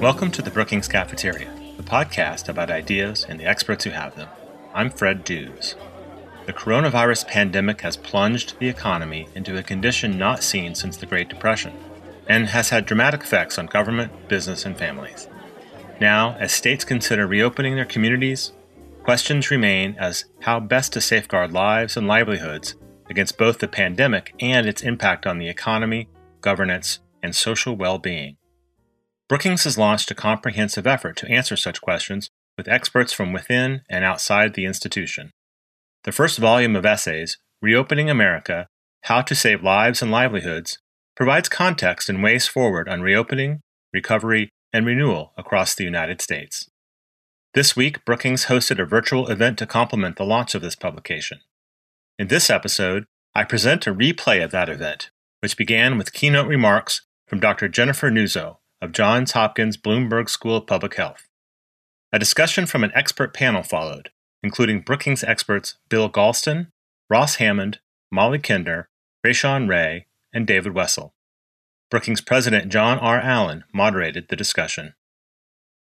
Welcome to the Brookings Cafeteria, the podcast about ideas and the experts who have them. I'm Fred Dews. The coronavirus pandemic has plunged the economy into a condition not seen since the Great Depression and has had dramatic effects on government, business, and families. Now, as states consider reopening their communities, questions remain as how best to safeguard lives and livelihoods against both the pandemic and its impact on the economy, governance, and social well being. Brookings has launched a comprehensive effort to answer such questions with experts from within and outside the institution. The first volume of essays, Reopening America How to Save Lives and Livelihoods, provides context and ways forward on reopening, recovery, and renewal across the United States. This week, Brookings hosted a virtual event to complement the launch of this publication. In this episode, I present a replay of that event, which began with keynote remarks from Dr. Jennifer Nuzzo, of Johns Hopkins Bloomberg School of Public Health. A discussion from an expert panel followed, including Brookings experts Bill Galston, Ross Hammond, Molly Kinder, Rashawn Ray, and David Wessel. Brookings President John R. Allen moderated the discussion.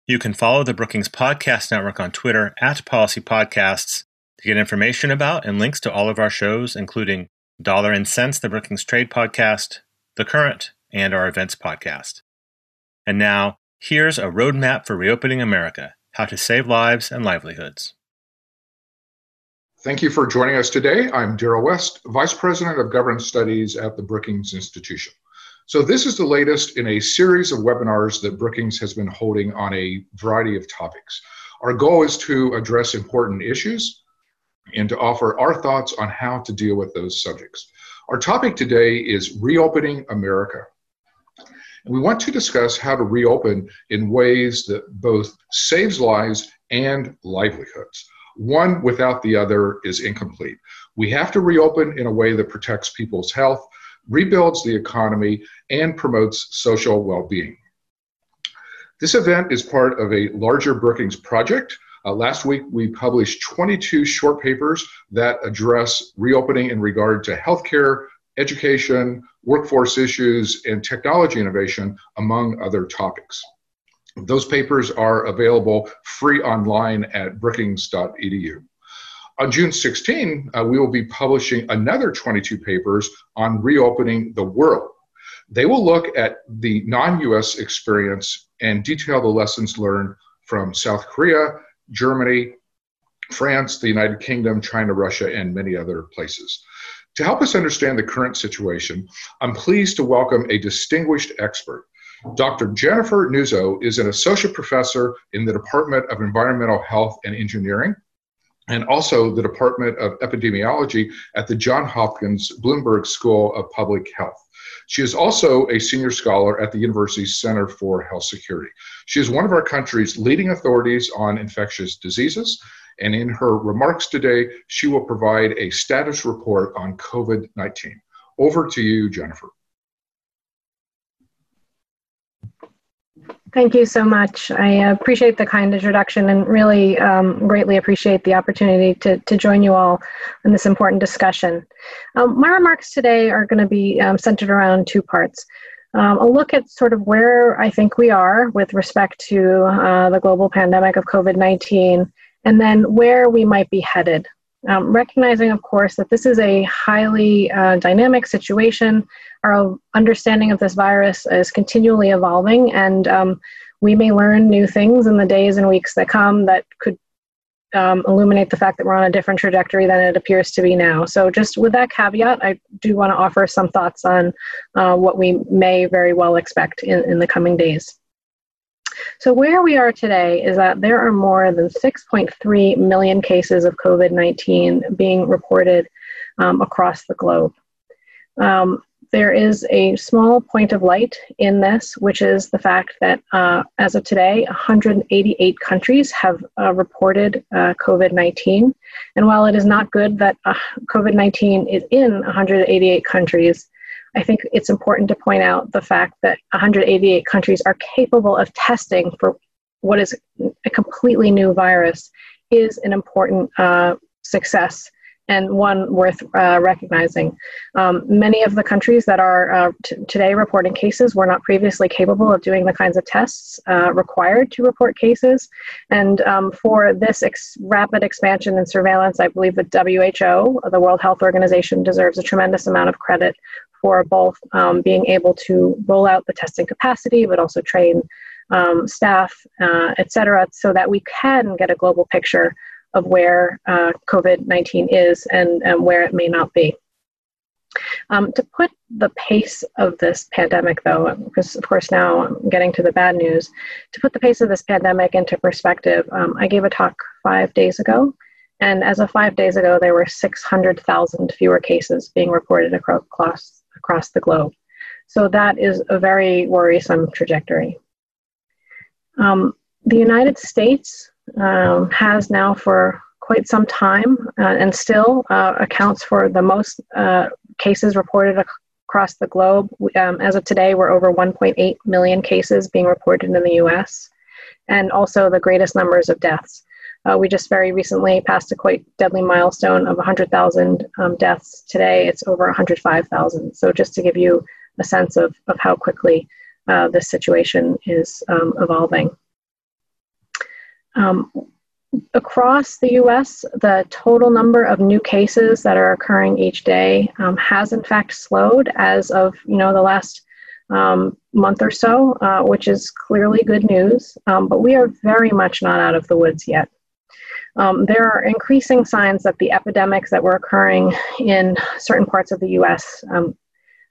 You can follow the Brookings Podcast Network on Twitter at Policy Podcasts to get information about and links to all of our shows, including Dollar and Sense, the Brookings Trade Podcast, The Current, and our Events Podcast. And now, here's a roadmap for reopening America how to save lives and livelihoods. Thank you for joining us today. I'm Darrell West, Vice President of Governance Studies at the Brookings Institution. So, this is the latest in a series of webinars that Brookings has been holding on a variety of topics. Our goal is to address important issues and to offer our thoughts on how to deal with those subjects. Our topic today is Reopening America we want to discuss how to reopen in ways that both saves lives and livelihoods. One without the other is incomplete. We have to reopen in a way that protects people's health, rebuilds the economy, and promotes social well being. This event is part of a larger Brookings project. Uh, last week, we published 22 short papers that address reopening in regard to healthcare, education, workforce issues, and technology innovation, among other topics. Those papers are available free online at brookings.edu. On June 16, uh, we will be publishing another 22 papers on reopening the world. They will look at the non US experience and detail the lessons learned from South Korea, Germany, France, the United Kingdom, China, Russia, and many other places. To help us understand the current situation, I'm pleased to welcome a distinguished expert. Dr. Jennifer Nuzzo is an associate professor in the Department of Environmental Health and Engineering and also the Department of Epidemiology at the Johns Hopkins Bloomberg School of Public Health. She is also a senior scholar at the University's Center for Health Security. She is one of our country's leading authorities on infectious diseases and in her remarks today, she will provide a status report on COVID 19. Over to you, Jennifer. Thank you so much. I appreciate the kind introduction and really um, greatly appreciate the opportunity to, to join you all in this important discussion. Um, my remarks today are going to be um, centered around two parts. Um, a look at sort of where I think we are with respect to uh, the global pandemic of COVID 19 and then where we might be headed. Um, recognizing, of course, that this is a highly uh, dynamic situation. Our understanding of this virus is continually evolving, and um, we may learn new things in the days and weeks that come that could um, illuminate the fact that we're on a different trajectory than it appears to be now. So, just with that caveat, I do want to offer some thoughts on uh, what we may very well expect in, in the coming days. So, where we are today is that there are more than 6.3 million cases of COVID 19 being reported um, across the globe. Um, there is a small point of light in this, which is the fact that uh, as of today, 188 countries have uh, reported uh, COVID 19. And while it is not good that uh, COVID 19 is in 188 countries, I think it's important to point out the fact that 188 countries are capable of testing for what is a completely new virus is an important uh, success and one worth uh, recognizing. Um, many of the countries that are uh, t- today reporting cases were not previously capable of doing the kinds of tests uh, required to report cases. And um, for this ex- rapid expansion and surveillance, I believe the WHO, the World Health Organization, deserves a tremendous amount of credit for both um, being able to roll out the testing capacity, but also train um, staff, uh, et cetera, so that we can get a global picture of where uh, COVID 19 is and, and where it may not be. Um, to put the pace of this pandemic, though, because of course now I'm getting to the bad news, to put the pace of this pandemic into perspective, um, I gave a talk five days ago. And as of five days ago, there were 600,000 fewer cases being reported across, across the globe. So that is a very worrisome trajectory. Um, the United States um, has now for quite some time uh, and still uh, accounts for the most uh, cases reported ac- across the globe. Um, as of today, we're over 1.8 million cases being reported in the US, and also the greatest numbers of deaths. Uh, we just very recently passed a quite deadly milestone of 100,000 um, deaths. Today, it's over 105,000. So, just to give you a sense of, of how quickly uh, this situation is um, evolving. Um, across the US, the total number of new cases that are occurring each day um, has in fact slowed as of you know the last um, month or so, uh, which is clearly good news. Um, but we are very much not out of the woods yet. Um, there are increasing signs that the epidemics that were occurring in certain parts of the U.S. Um,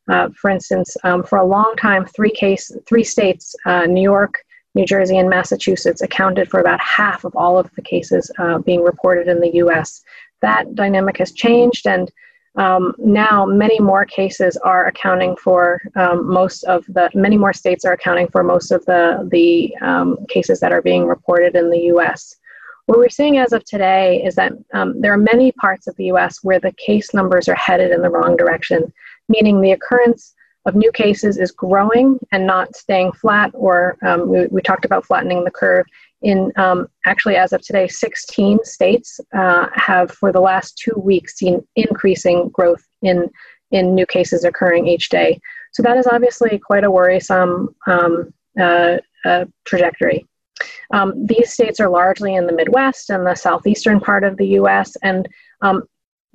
uh, for instance, um, for a long time, three case, three states, uh, New York, New Jersey and Massachusetts accounted for about half of all of the cases uh, being reported in the US. That dynamic has changed, and um, now many more cases are accounting for um, most of the, many more states are accounting for most of the, the um, cases that are being reported in the US. What we're seeing as of today is that um, there are many parts of the US where the case numbers are headed in the wrong direction, meaning the occurrence of new cases is growing and not staying flat, or um, we, we, talked about flattening the curve. In um, actually, as of today, 16 states uh, have, for the last two weeks, seen increasing growth in in new cases occurring each day. So that is obviously quite a worrisome um, uh, uh, trajectory. Um, these states are largely in the Midwest and the southeastern part of the U.S. and um,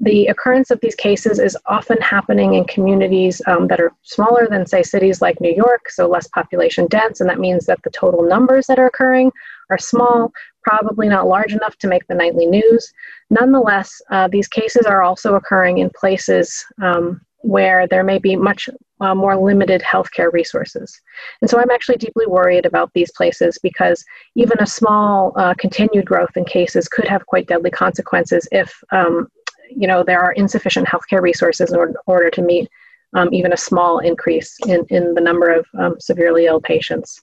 the occurrence of these cases is often happening in communities um, that are smaller than, say, cities like New York, so less population dense, and that means that the total numbers that are occurring are small, probably not large enough to make the nightly news. Nonetheless, uh, these cases are also occurring in places um, where there may be much uh, more limited healthcare resources. And so I'm actually deeply worried about these places because even a small uh, continued growth in cases could have quite deadly consequences if um, you know there are insufficient healthcare resources in order, order to meet um, even a small increase in, in the number of um, severely ill patients.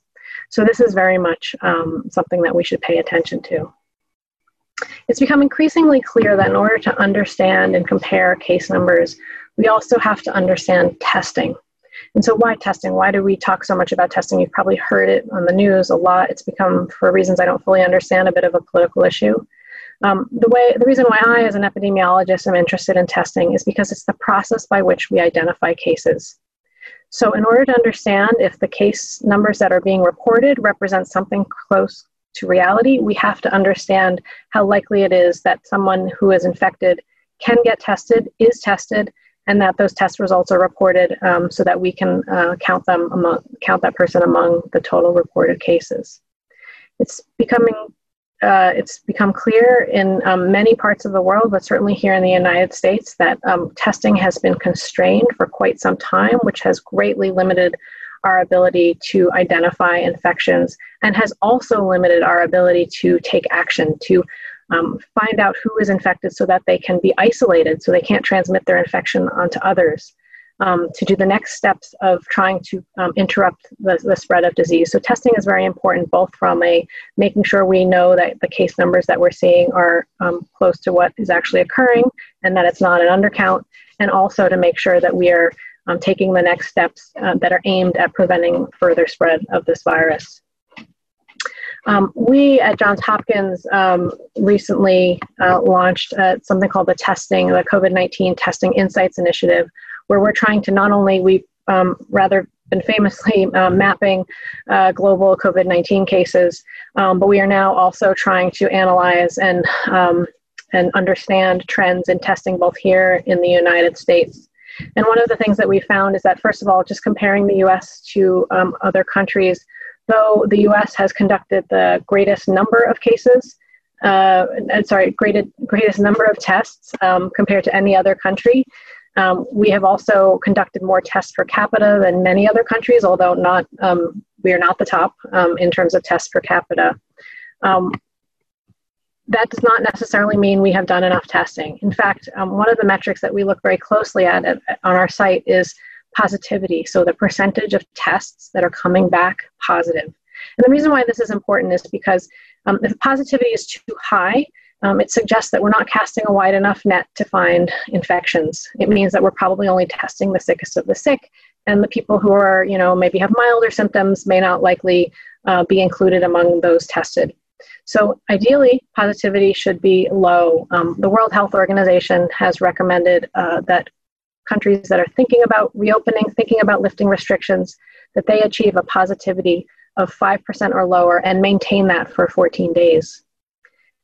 So this is very much um, something that we should pay attention to. It's become increasingly clear that in order to understand and compare case numbers, we also have to understand testing. And so, why testing? Why do we talk so much about testing? You've probably heard it on the news a lot. It's become, for reasons I don't fully understand, a bit of a political issue. Um, the way the reason why I, as an epidemiologist, am interested in testing is because it's the process by which we identify cases. So, in order to understand if the case numbers that are being reported represent something close to reality, we have to understand how likely it is that someone who is infected can get tested, is tested, and that those test results are reported um, so that we can uh, count them among, count that person among the total reported cases. It's becoming uh, it's become clear in um, many parts of the world, but certainly here in the United States, that um, testing has been constrained for quite some time, which has greatly limited our ability to identify infections and has also limited our ability to take action to um, find out who is infected so that they can be isolated so they can't transmit their infection onto others um, to do the next steps of trying to um, interrupt the, the, spread of disease. So testing is very important, both from a making sure we know that the case numbers that we're seeing are um, close to what is actually occurring and that it's not an undercount, and also to make sure that we are um, taking the next steps uh, that are aimed at preventing further spread of this virus. Um, we at Johns Hopkins um, recently uh, launched uh, something called the testing, the COVID 19 Testing Insights Initiative, where we're trying to not only, we've um, rather been famously uh, mapping uh, global COVID 19 cases, um, but we are now also trying to analyze and, um, and understand trends in testing both here in the United States. And one of the things that we found is that, first of all, just comparing the US to um, other countries, though the US has conducted the greatest number of cases, uh, sorry, greatest, greatest number of tests um, compared to any other country, um, we have also conducted more tests per capita than many other countries, although not um, we are not the top um, in terms of tests per capita. Um, that does not necessarily mean we have done enough testing. In fact, um, one of the metrics that we look very closely at, at on our site is positivity. So the percentage of tests that are coming back positive. And the reason why this is important is because um, if positivity is too high, um, it suggests that we're not casting a wide enough net to find infections. It means that we're probably only testing the sickest of the sick, and the people who are, you know, maybe have milder symptoms may not likely uh, be included among those tested. So ideally, positivity should be low. Um, the World Health Organization has recommended uh, that countries that are thinking about reopening, thinking about lifting restrictions, that they achieve a positivity of 5% or lower and maintain that for 14 days.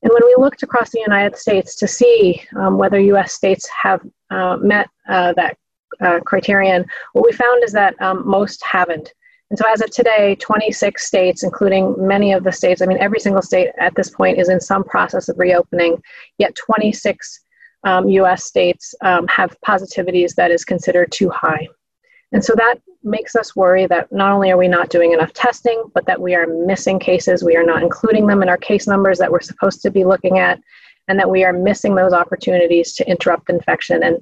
And when we looked across the United States to see um, whether US states have uh, met uh, that uh, criterion, what we found is that um, most haven't. And so, as of today, 26 states, including many of the states, I mean, every single state at this point is in some process of reopening, yet 26 um, US states um, have positivities that is considered too high. And so that makes us worry that not only are we not doing enough testing, but that we are missing cases. We are not including them in our case numbers that we're supposed to be looking at, and that we are missing those opportunities to interrupt infection. And,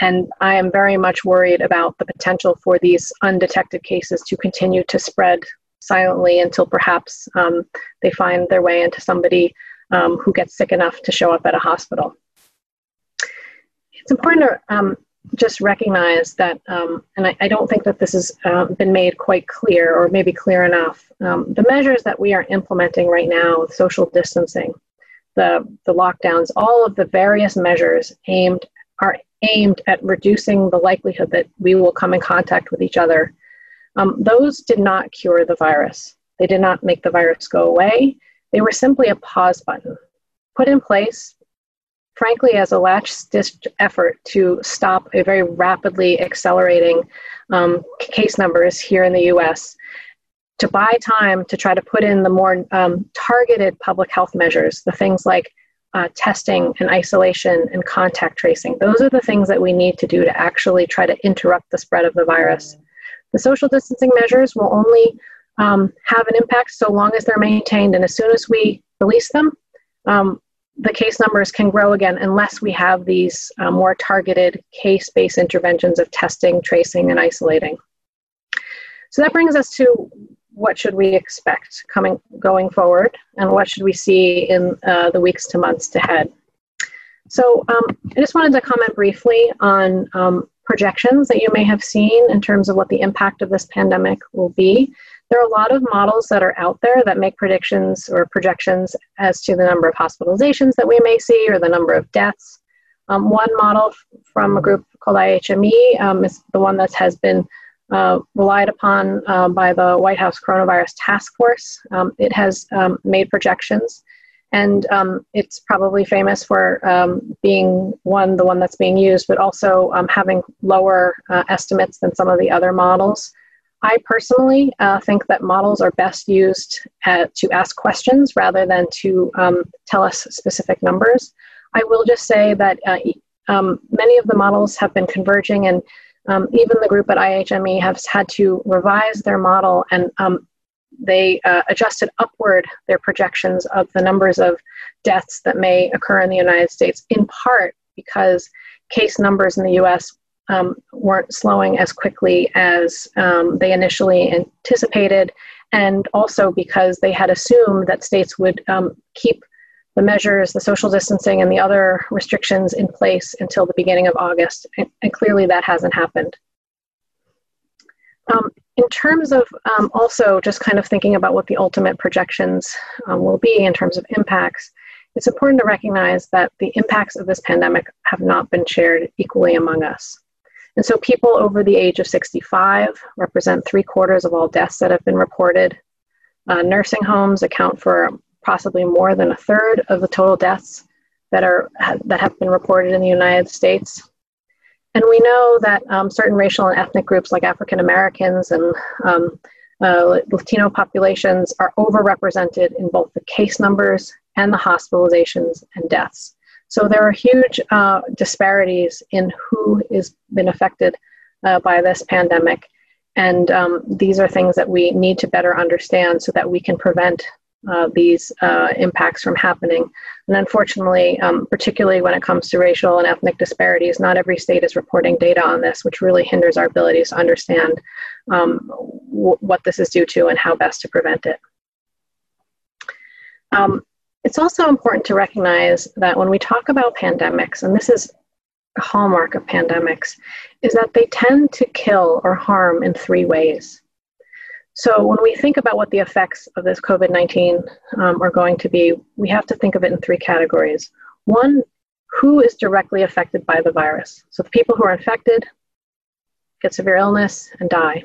and I am very much worried about the potential for these undetected cases to continue to spread silently until perhaps um, they find their way into somebody um, who gets sick enough to show up at a hospital. It's important to um, just recognize that, um, and I, I, don't think that this has uh, been made quite clear or maybe clear enough. Um, the measures that we are implementing right now, social distancing, the, the lockdowns, all of the various measures aimed are aimed at reducing the likelihood that we will come in contact with each other. Um, those did not cure the virus. They did not make the virus go away. They were simply a pause button put in place frankly, as a last-ditch effort to stop a very rapidly accelerating um, case numbers here in the U.S., to buy time to try to put in the more um, targeted public health measures, the things like uh, testing and isolation and contact tracing. Those are the things that we need to do to actually try to interrupt the spread of the virus. The social distancing measures will only um, have an impact so long as they're maintained, and as soon as we release them, um, the case numbers can grow again unless we have these uh, more targeted case based interventions of testing, tracing, and isolating. So that brings us to what should we expect coming going forward, and what should we see in uh, the weeks to months ahead. So um, I just wanted to comment briefly on um, projections that you may have seen in terms of what the impact of this pandemic will be. There are a lot of models that are out there that make predictions or projections as to the number of hospitalizations that we may see or the number of deaths. Um, one model from a group called IHME um, is the one that has been uh, relied upon uh, by the White House Coronavirus Task Force. Um, it has um, made projections, and um, it's probably famous for um, being one, the one that's being used, but also having lower uh, estimates than some of the other models. I personally uh, think that models are best used at, uh, to ask questions rather than to um, tell us specific numbers. I will just say that uh, um, many of the models have been converging, and um, even the group at IHME has had to revise their model, and um, they uh, adjusted upward their projections of the numbers of deaths that may occur in the United States, in part because case numbers in the US um, weren't slowing as quickly as um, they initially anticipated, and also because they had assumed that states would um, keep the measures, the social distancing, and the other restrictions in place until the beginning of August. And, and clearly that hasn't happened. Um, in terms of um, also just kind of thinking about what the ultimate projections um, will be in terms of impacts, it's important to recognize that the impacts of this pandemic have not been shared equally among us. And so people over the age of 65 represent three quarters of all deaths that have been reported. Uh, nursing homes account for possibly more than a third of the total deaths that are that have been reported in the United States. And we know that um, certain racial and ethnic groups like African Americans and um, uh, Latino populations are overrepresented in both the case numbers and the hospitalizations and deaths. So there are huge uh, disparities in who has been affected uh, by this pandemic. And um, these are things that we need to better understand so that we can prevent uh, these uh, impacts from happening. And unfortunately, um, particularly when it comes to racial and ethnic disparities, not every state is reporting data on this, which really hinders our ability to understand um, w- what this is due to and how best to prevent it. Um, it's also important to recognize that when we talk about pandemics, and this is a hallmark of pandemics, is that they tend to kill or harm in three ways. So when we think about what the effects of this COVID 19 um, are going to be, we have to think of it in three categories. One, who is directly affected by the virus? So the people who are infected get severe illness and die.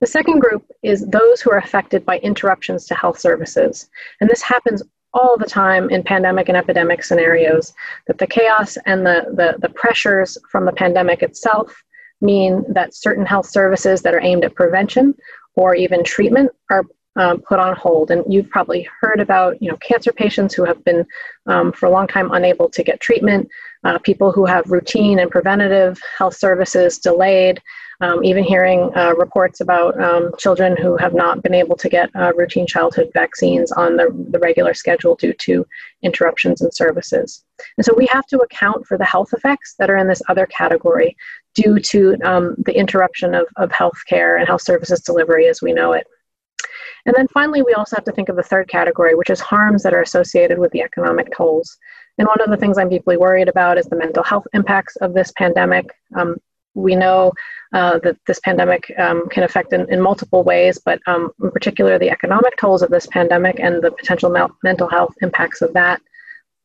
The second group is those who are affected by interruptions to health services. And this happens all the time in pandemic and epidemic scenarios that the chaos and the, the, the pressures from the pandemic itself mean that certain health services that are aimed at prevention or even treatment are um, put on hold. And you've probably heard about, you know, cancer patients who have been um, for a long time unable to get treatment, uh, people who have routine and preventative health services delayed, um, even hearing uh, reports about um, children who have not been able to get uh, routine childhood vaccines on the, the regular schedule due to interruptions in services. And so we have to account for the health effects that are in this other category due to um, the interruption of, of health care and health services delivery as we know it. And then finally, we also have to think of the third category, which is harms that are associated with the economic tolls. And one of the things I'm deeply worried about is the mental health impacts of this pandemic. Um, we know uh, that this pandemic um, can affect in, in, multiple ways, but um, in particular, the economic tolls of this pandemic and the potential mental health impacts of that.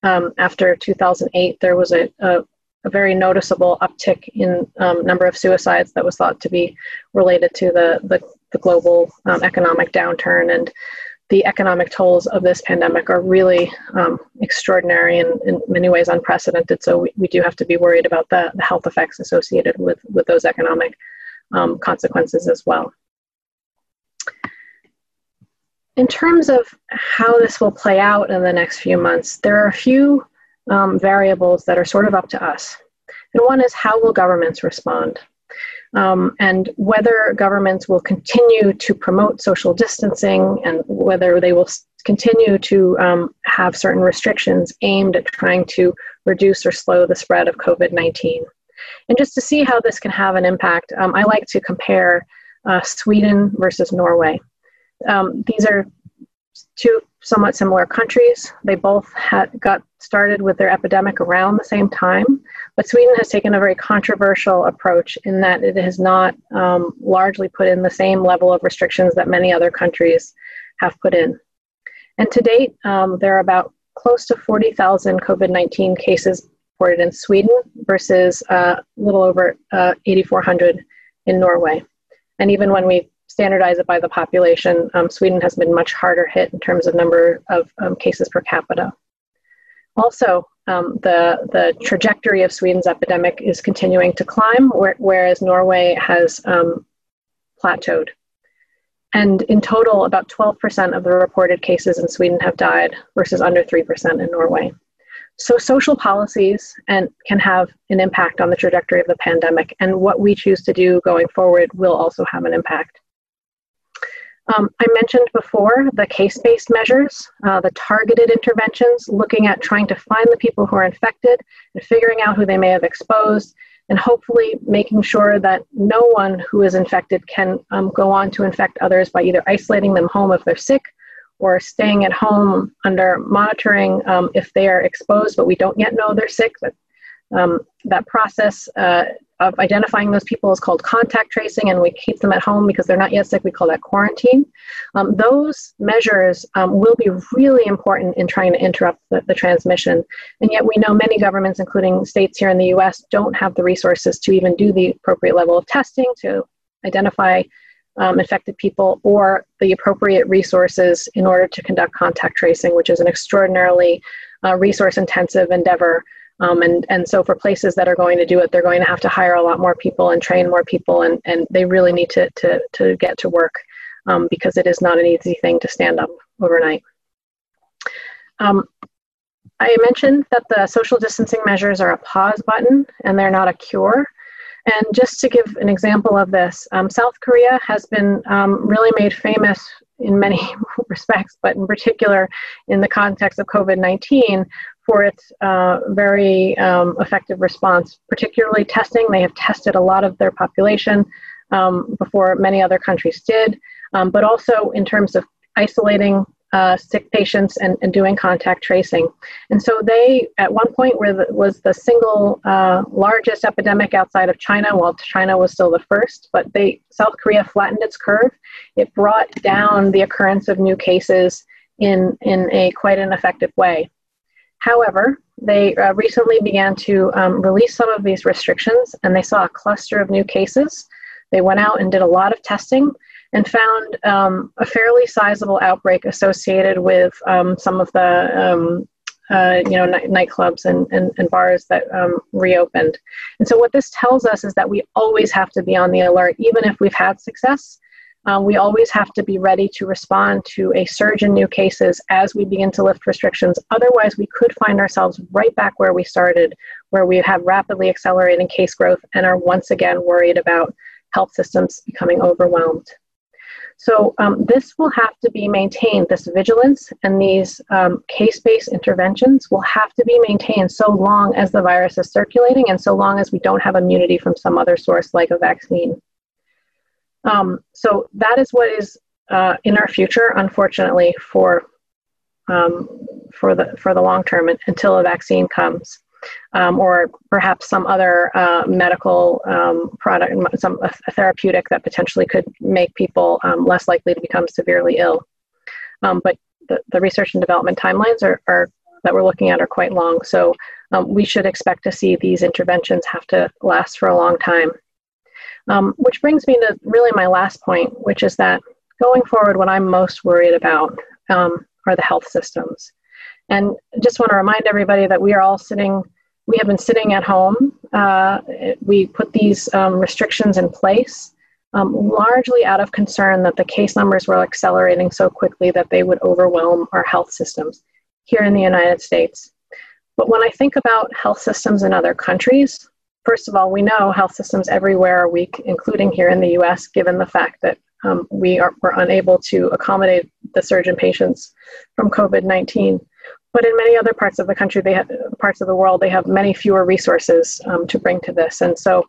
Um, after 2008, there was a, a, a, very noticeable uptick in um, number of suicides that was thought to be related to the, the, the global um, economic downturn. And the economic tolls of this pandemic are really um, extraordinary and in many ways unprecedented. So we, we do have to be worried about the, the health effects associated with, with those economic um, consequences as well. In terms of how this will play out in the next few months, there are a few um, variables that are sort of up to us. And one is how will governments respond? Um, and whether governments will continue to promote social distancing and whether they will continue to um, have certain restrictions aimed at trying to reduce or slow the spread of COVID 19. And just to see how this can have an impact, um, I like to compare uh, Sweden versus Norway. Um, these are two somewhat similar countries. They both had got started with their epidemic around the same time, but Sweden has taken a very controversial approach in that it has not um, largely put in the same level of restrictions that many other countries have put in. And to date, um, there are about close to 40,000 COVID 19 cases reported in Sweden versus uh, a little over uh, 8,400 in Norway. And even when we standardize it by the population, um, Sweden has been much harder hit in terms of number of um, cases per capita. Also, um, the, the trajectory of Sweden's epidemic is continuing to climb, where, whereas Norway has um, plateaued. And in total, about 12% of the reported cases in Sweden have died versus under 3% in Norway. So social policies and can have an impact on the trajectory of the pandemic, and what we choose to do going forward will also have an impact. Um, I mentioned before the case based measures, uh, the targeted interventions, looking at trying to find the people who are infected and figuring out who they may have exposed, and hopefully making sure that no one who is infected can um, go on to infect others by either isolating them home if they're sick or staying at home under monitoring um, if they are exposed but we don't yet know they're sick. But um, that process uh, of identifying those people is called contact tracing, and we keep them at home because they're not yet sick. We call that quarantine. Um, those measures um, will be really important in trying to interrupt the, the, transmission. And yet, we know many governments, including states here in the US, don't have the resources to even do the appropriate level of testing to identify um, infected people or the appropriate resources in order to conduct contact tracing, which is an extraordinarily uh, resource intensive endeavor. Um, and, and so for places that are going to do it, they're going to have to hire a lot more people and train more people, and, and they really need to, to, to get to work um, because it is not an easy thing to stand up overnight. Um, I mentioned that the social distancing measures are a pause button and they're not a cure. And just to give an example of this, um, South Korea has been um, really made famous in many respects, but in particular in the context of COVID 19 for its uh, very um, effective response, particularly testing. They have tested a lot of their population um, before many other countries did, um, but also in terms of isolating uh, sick patients and, and, doing contact tracing. And so they, at one point, were the, was the single uh, largest epidemic outside of China, while China was still the first. But they, South Korea flattened its curve. It brought down the occurrence of new cases in, in a quite an effective way. However, they uh, recently began to um, release some of these restrictions, and they saw a cluster of new cases. They went out and did a lot of testing and found um, a fairly sizable outbreak associated with um, some of the um, uh, you know n- nightclubs and, and, and, bars that um, reopened. And so what this tells us is that we always have to be on the alert, even if we've had success. Uh, we always have to be ready to respond to a surge in new cases as we begin to lift restrictions. Otherwise, we could find ourselves right back where we started, where we have rapidly accelerating case growth and are once again worried about health systems becoming overwhelmed. So um, this will have to be maintained, this vigilance and these um, case-based interventions will have to be maintained so long as the virus is circulating and so long as we don't have immunity from some other source like a vaccine. Um, so that is what is uh, in our future, unfortunately, for um, for the for the long term until a vaccine comes um, or perhaps some other uh, medical um, product, some a therapeutic that potentially could make people um, less likely to become severely ill. Um, but the, the research and development timelines are, are that we're looking at are quite long. So um, we should expect to see these interventions have to last for a long time. Which brings me to really my last point, which is that going forward, what I'm most worried about um, are the health systems. And just want to remind everybody that we are all sitting we have been sitting at home. Uh, we put these um, restrictions in place um, largely out of concern that the case numbers were accelerating so quickly that they would overwhelm our health systems here in the United States. But when I think about health systems in other countries, first of all, we know health systems everywhere are weak, including here in the US, given the fact that um, we are, were unable to accommodate the surge in patients from COVID 19. But in many other parts of the country, they have parts of the world, they have many fewer resources um, to bring to this. And so,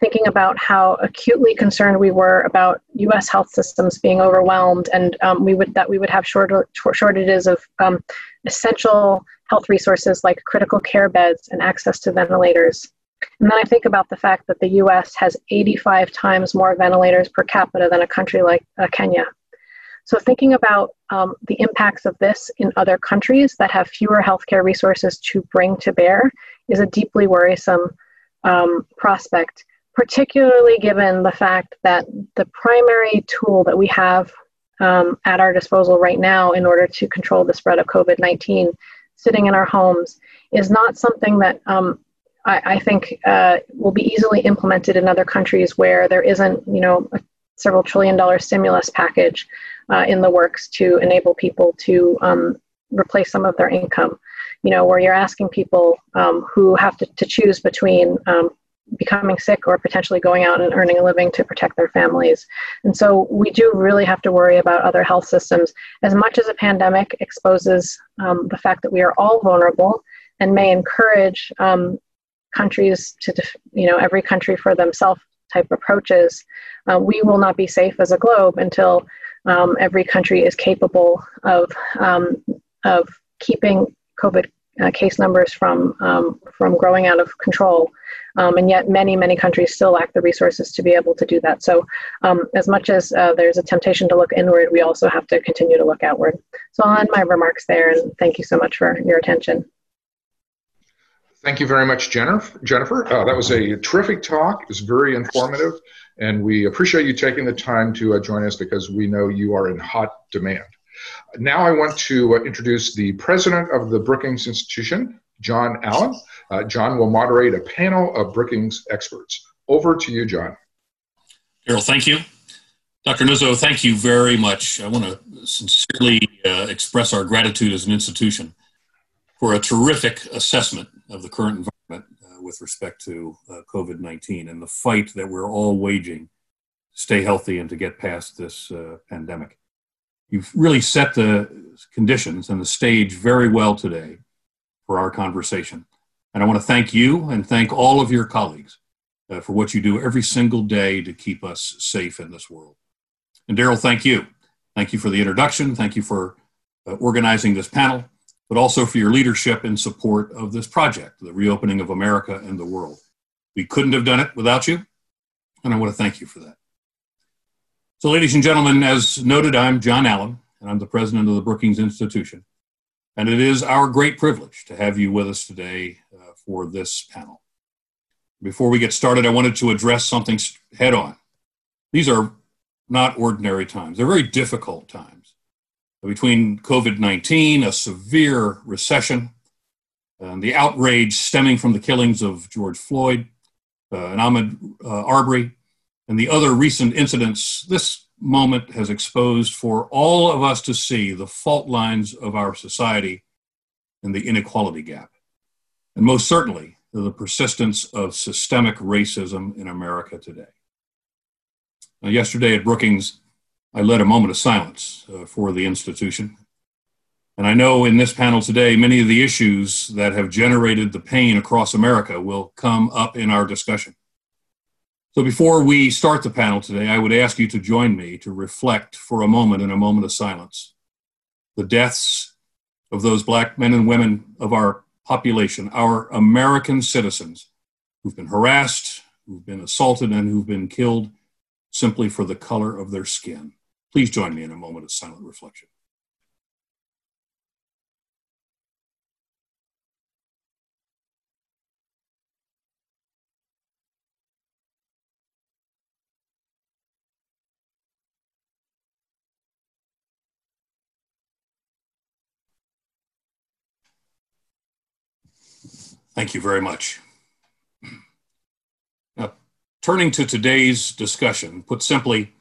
thinking about how acutely concerned we were about U.S. health systems being overwhelmed, and um, we would that we would have short, shortages of um, essential health resources like critical care beds and access to ventilators. And then I think about the fact that the U.S. has 85 times more ventilators per capita than a country like uh, Kenya. So, thinking about um, the impacts of this in other countries that have fewer healthcare resources to bring to bear is a deeply worrisome um, prospect, particularly given the fact that the primary tool that we have um, at our disposal right now in order to control the spread of COVID 19 sitting in our homes is not something that um, I, I, think uh, will be easily implemented in other countries where there isn't, you know, a several trillion dollar stimulus package uh, in the works to enable people to um, replace some of their income. You know, where you're asking people um, who have to, to choose between um, becoming sick or potentially going out and earning a living to protect their families. And so we do really have to worry about other health systems. As much as a pandemic exposes um, the fact that we are all vulnerable and may encourage um, countries to, you know, every country for themselves type approaches, uh, we will not be safe as a globe until um, every country is capable of, um, of keeping COVID uh, case numbers from um, from growing out of control. Um, and yet, many, many countries still lack the resources to be able to do that. So, um, as much as uh, there's a temptation to look inward, we also have to continue to look outward. So, I'll end my remarks there, and thank you so much for your attention. Thank you very much, Jennifer. Jennifer, uh, that was a terrific talk. It was very informative, and we appreciate you taking the time to uh, join us because we know you are in hot demand. Now, I want to uh, introduce the president of the Brookings Institution, John Allen. Uh, John will moderate a panel of Brookings experts. Over to you, John. Darrell, thank you. Dr. Nuzzo, thank you very much. I want to sincerely uh, express our gratitude as an institution for a terrific assessment of the current environment with respect to uh, COVID 19 and the fight that we're all waging to stay healthy and to get past this uh, pandemic. You've really set the conditions and the stage very well today for our conversation. And I want to thank you and thank all of your colleagues uh, for what you do every single day to keep us safe in this world. And Darrell, thank you. Thank you for the introduction. Thank you for uh, organizing this panel, but also for your leadership and support of this project, the reopening of America and the world. We couldn't have done it without you, and I want to thank you for that. So, ladies and gentlemen, as noted, I'm John Allen, and I'm the president of the Brookings Institution. And it is our great privilege to have you with us today uh, for this panel. Before we get started, I wanted to address something head on. These are not ordinary times, they're very difficult times. Between COVID 19, a severe recession, and the outrage stemming from the killings of George Floyd uh, and Ahmaud uh, Arbery, and the other recent incidents, this moment has exposed for all of us to see the fault lines of our society and the inequality gap. And most certainly, the persistence of systemic racism in America today. Now, yesterday at Brookings, I led a moment of silence uh, for the institution. And I know in this panel today, many of the issues that have generated the pain across America will come up in our discussion. So before we start the panel today, I would ask you to join me to reflect for a moment in a moment of silence. The deaths of those black men and women of our population, our American citizens who've been harassed, who've been assaulted, and who've been killed simply for the color of their skin. Please join me in a moment of silent reflection. Thank you very much. Now, turning to today's discussion, put simply,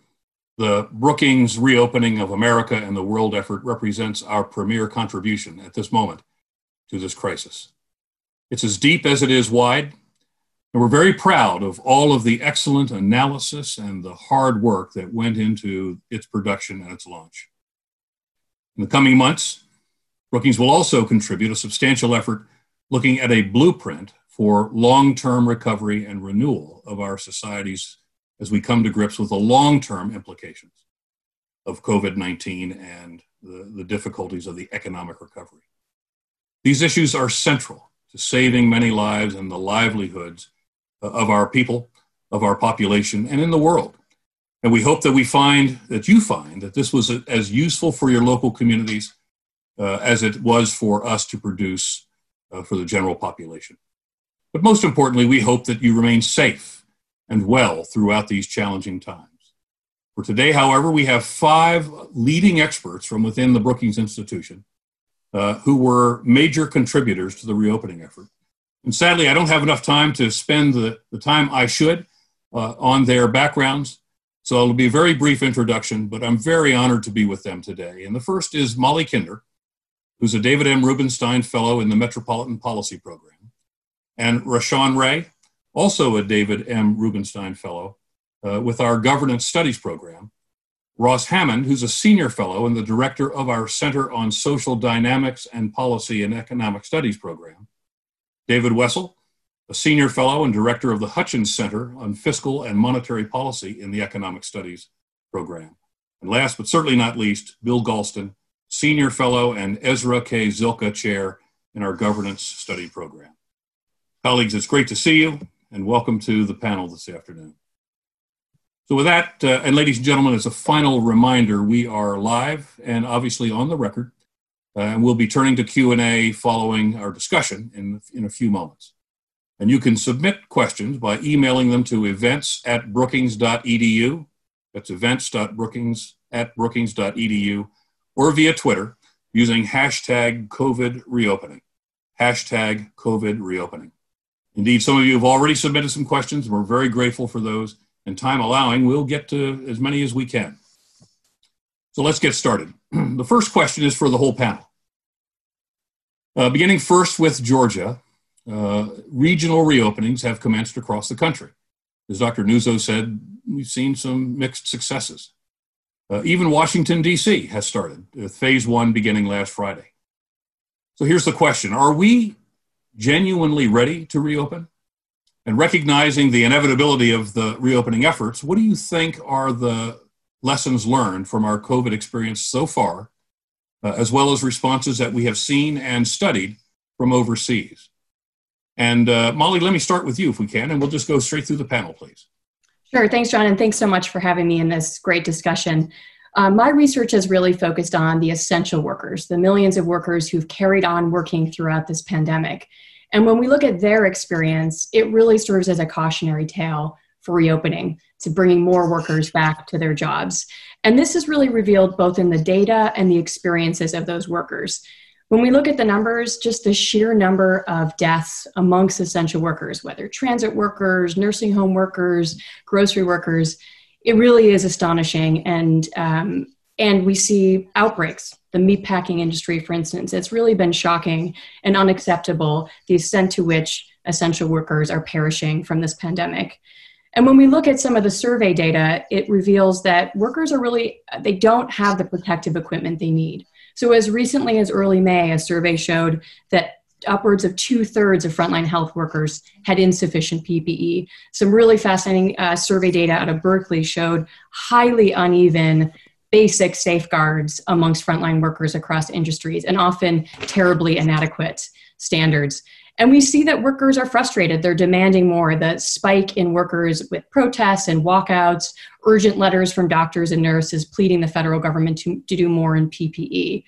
the Brookings reopening of America and the world effort represents our premier contribution at this moment to this crisis. It's as deep as it is wide, and we're very proud of all of the excellent analysis and the hard work that went into its production and its launch. In the coming months, Brookings will also contribute a substantial effort looking at a blueprint for long term recovery and renewal of our societies as we come to grips with the long term implications of COVID 19 and the, the difficulties of the economic recovery. These issues are central to saving many lives and the livelihoods of our people, of our population, and in the world. And we hope that we find, that you find, that this was as useful for your local communities uh, as it was for us to produce uh, for the general population. But most importantly, we hope that you remain safe and well throughout these challenging times. For today, however, we have five leading experts from within the Brookings Institution uh, who were major contributors to the reopening effort. And sadly, I don't have enough time to spend the, the time I should uh, on their backgrounds. So it'll be a very brief introduction, but I'm very honored to be with them today. And the first is Molly Kinder who's a David M. Rubenstein Fellow in the Metropolitan Policy Program, and Rashawn Ray, also a David M. Rubenstein Fellow uh, with our Governance Studies Program, Ross Hammond, who's a Senior Fellow and the Director of our Center on Social Dynamics and Policy and Economic Studies Program, David Wessel, a Senior Fellow and Director of the Hutchins Center on Fiscal and Monetary Policy in the Economic Studies Program. And last but certainly not least, Bill Galston, Senior Fellow and Ezra K. Zilkha Chair in our governance study program. Colleagues, it's great to see you and welcome to the panel this afternoon. So with that, uh, and ladies and gentlemen, as a final reminder, we are live and obviously on the record, uh, and we'll be turning to Q&A following our discussion in, in a few moments. And you can submit questions by emailing them to events at brookings.edu. That's events.brookings at brookings.edu or via Twitter using hashtag COVID reopening. Hashtag COVID reopening. Indeed, some of you have already submitted some questions. We're very grateful for those. And time allowing, we'll get to as many as we can. So let's get started. the first question is for the whole panel. Uh, beginning first with Georgia, uh, regional reopenings have commenced across the country. As Dr. Nuzzo said, we've seen some mixed successes. Uh, even Washington, D.C. has started, phase one beginning last Friday. So here's the question Are we genuinely ready to reopen? And recognizing the inevitability of the reopening efforts, what do you think are the lessons learned from our COVID experience so far, uh, as well as responses that we have seen and studied from overseas? And uh, Molly, let me start with you if we can, and we'll just go straight through the panel, please. Sure. Thanks, John, and thanks so much for having me in this great discussion. Uh, my research has really focused on the essential workers, the millions of workers who've carried on working throughout this pandemic. And when we look at their experience, it really serves as a cautionary tale for reopening, to bringing more workers back to their jobs. And this is really revealed both in the data and the experiences of those workers. When we look at the numbers, just the sheer number of deaths amongst essential workers, whether transit workers, nursing home workers, grocery workers, it really is astonishing. And, um, and we see outbreaks. The meatpacking industry, for instance, it's really been shocking and unacceptable the extent to which essential workers are perishing from this pandemic. And when we look at some of the survey data, it reveals that workers are really, they don't have the protective equipment they need. So, as recently as early May, a survey showed that upwards of two thirds of frontline health workers had insufficient PPE. Some really fascinating uh, survey data out of Berkeley showed highly uneven basic safeguards amongst frontline workers across industries and often terribly inadequate standards. And we see that workers are frustrated. They're demanding more. The spike in workers with protests and walkouts, urgent letters from doctors and nurses pleading the federal government to, to do more in PPE.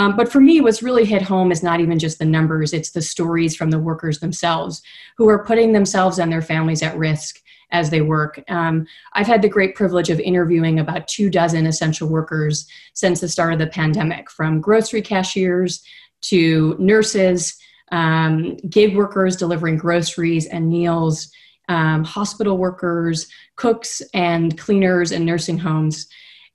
Um, but for me, what's really hit home is not even just the numbers, it's the stories from the workers themselves who are putting themselves and their families at risk as they work. Um, I've had the great privilege of interviewing about two dozen essential workers since the start of the pandemic, from grocery cashiers to nurses um, gig workers delivering groceries and meals, um, hospital workers, cooks and cleaners in nursing homes.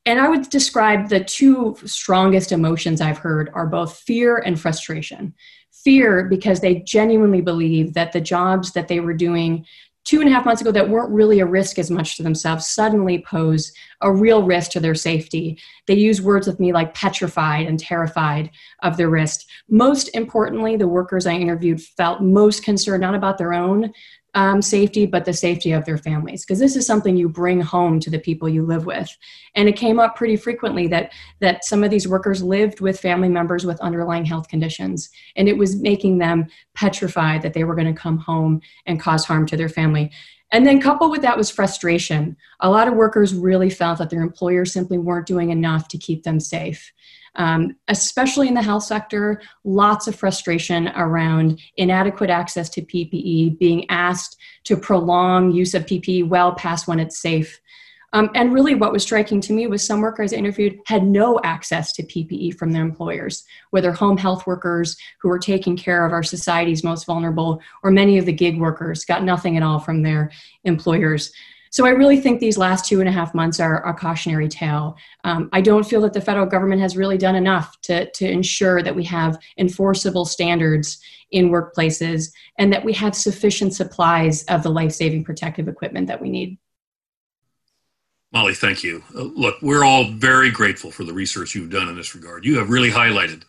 And I would describe the two strongest emotions I've heard are both fear and frustration. Fear because they genuinely believe that the jobs that they were doing two and a half months ago that weren't really a risk as much to themselves suddenly pose a real risk to their safety. They use words with me like petrified and terrified of the risk. Most importantly, the workers I interviewed felt most concerned not about their own um, safety, but the safety of their families. Because this is something you bring home to the people you live with. And it came up pretty frequently that, that some of these workers lived with family members with underlying health conditions. And it was making them petrified that they were going to come home and cause harm to their family. And then coupled with that was frustration. A lot of workers really felt that their employers simply weren't doing enough to keep them safe um, especially in the health sector, lots of frustration around inadequate access to PPE, being asked to prolong use of PPE well past when it's safe. Um, and really, what was striking to me was some workers I interviewed had no access to PPE from their employers, whether home health workers who were taking care of our society's most vulnerable, or many of the gig workers got nothing at all from their employers. So I really think these last two and a half months are a cautionary tale. Um, I don't feel that the federal government has really done enough to, to ensure that we have enforceable standards in workplaces and that we have sufficient supplies of the life saving protective equipment that we need. Molly, thank you. Uh, look, we're all very grateful for the research you've done in this regard. You have really highlighted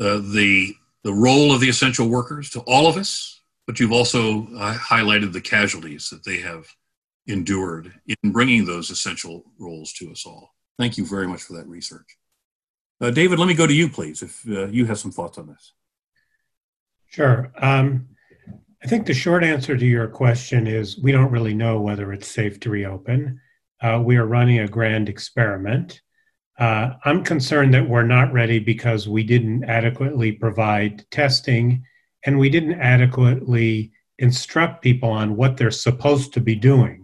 uh, the the role of the essential workers to all of us, but you've also uh, highlighted the casualties that they have endured in bringing those essential roles to us all. Thank you very much for that research. Uh, David, let me go to you, please, if uh, you have some thoughts on this. Sure. Um, I think the short answer to your question is we don't really know whether it's safe to reopen. Uh, we are running a grand experiment. Uh, I'm concerned that we're not ready because we didn't adequately provide testing and we didn't adequately instruct people on what they're supposed to be doing.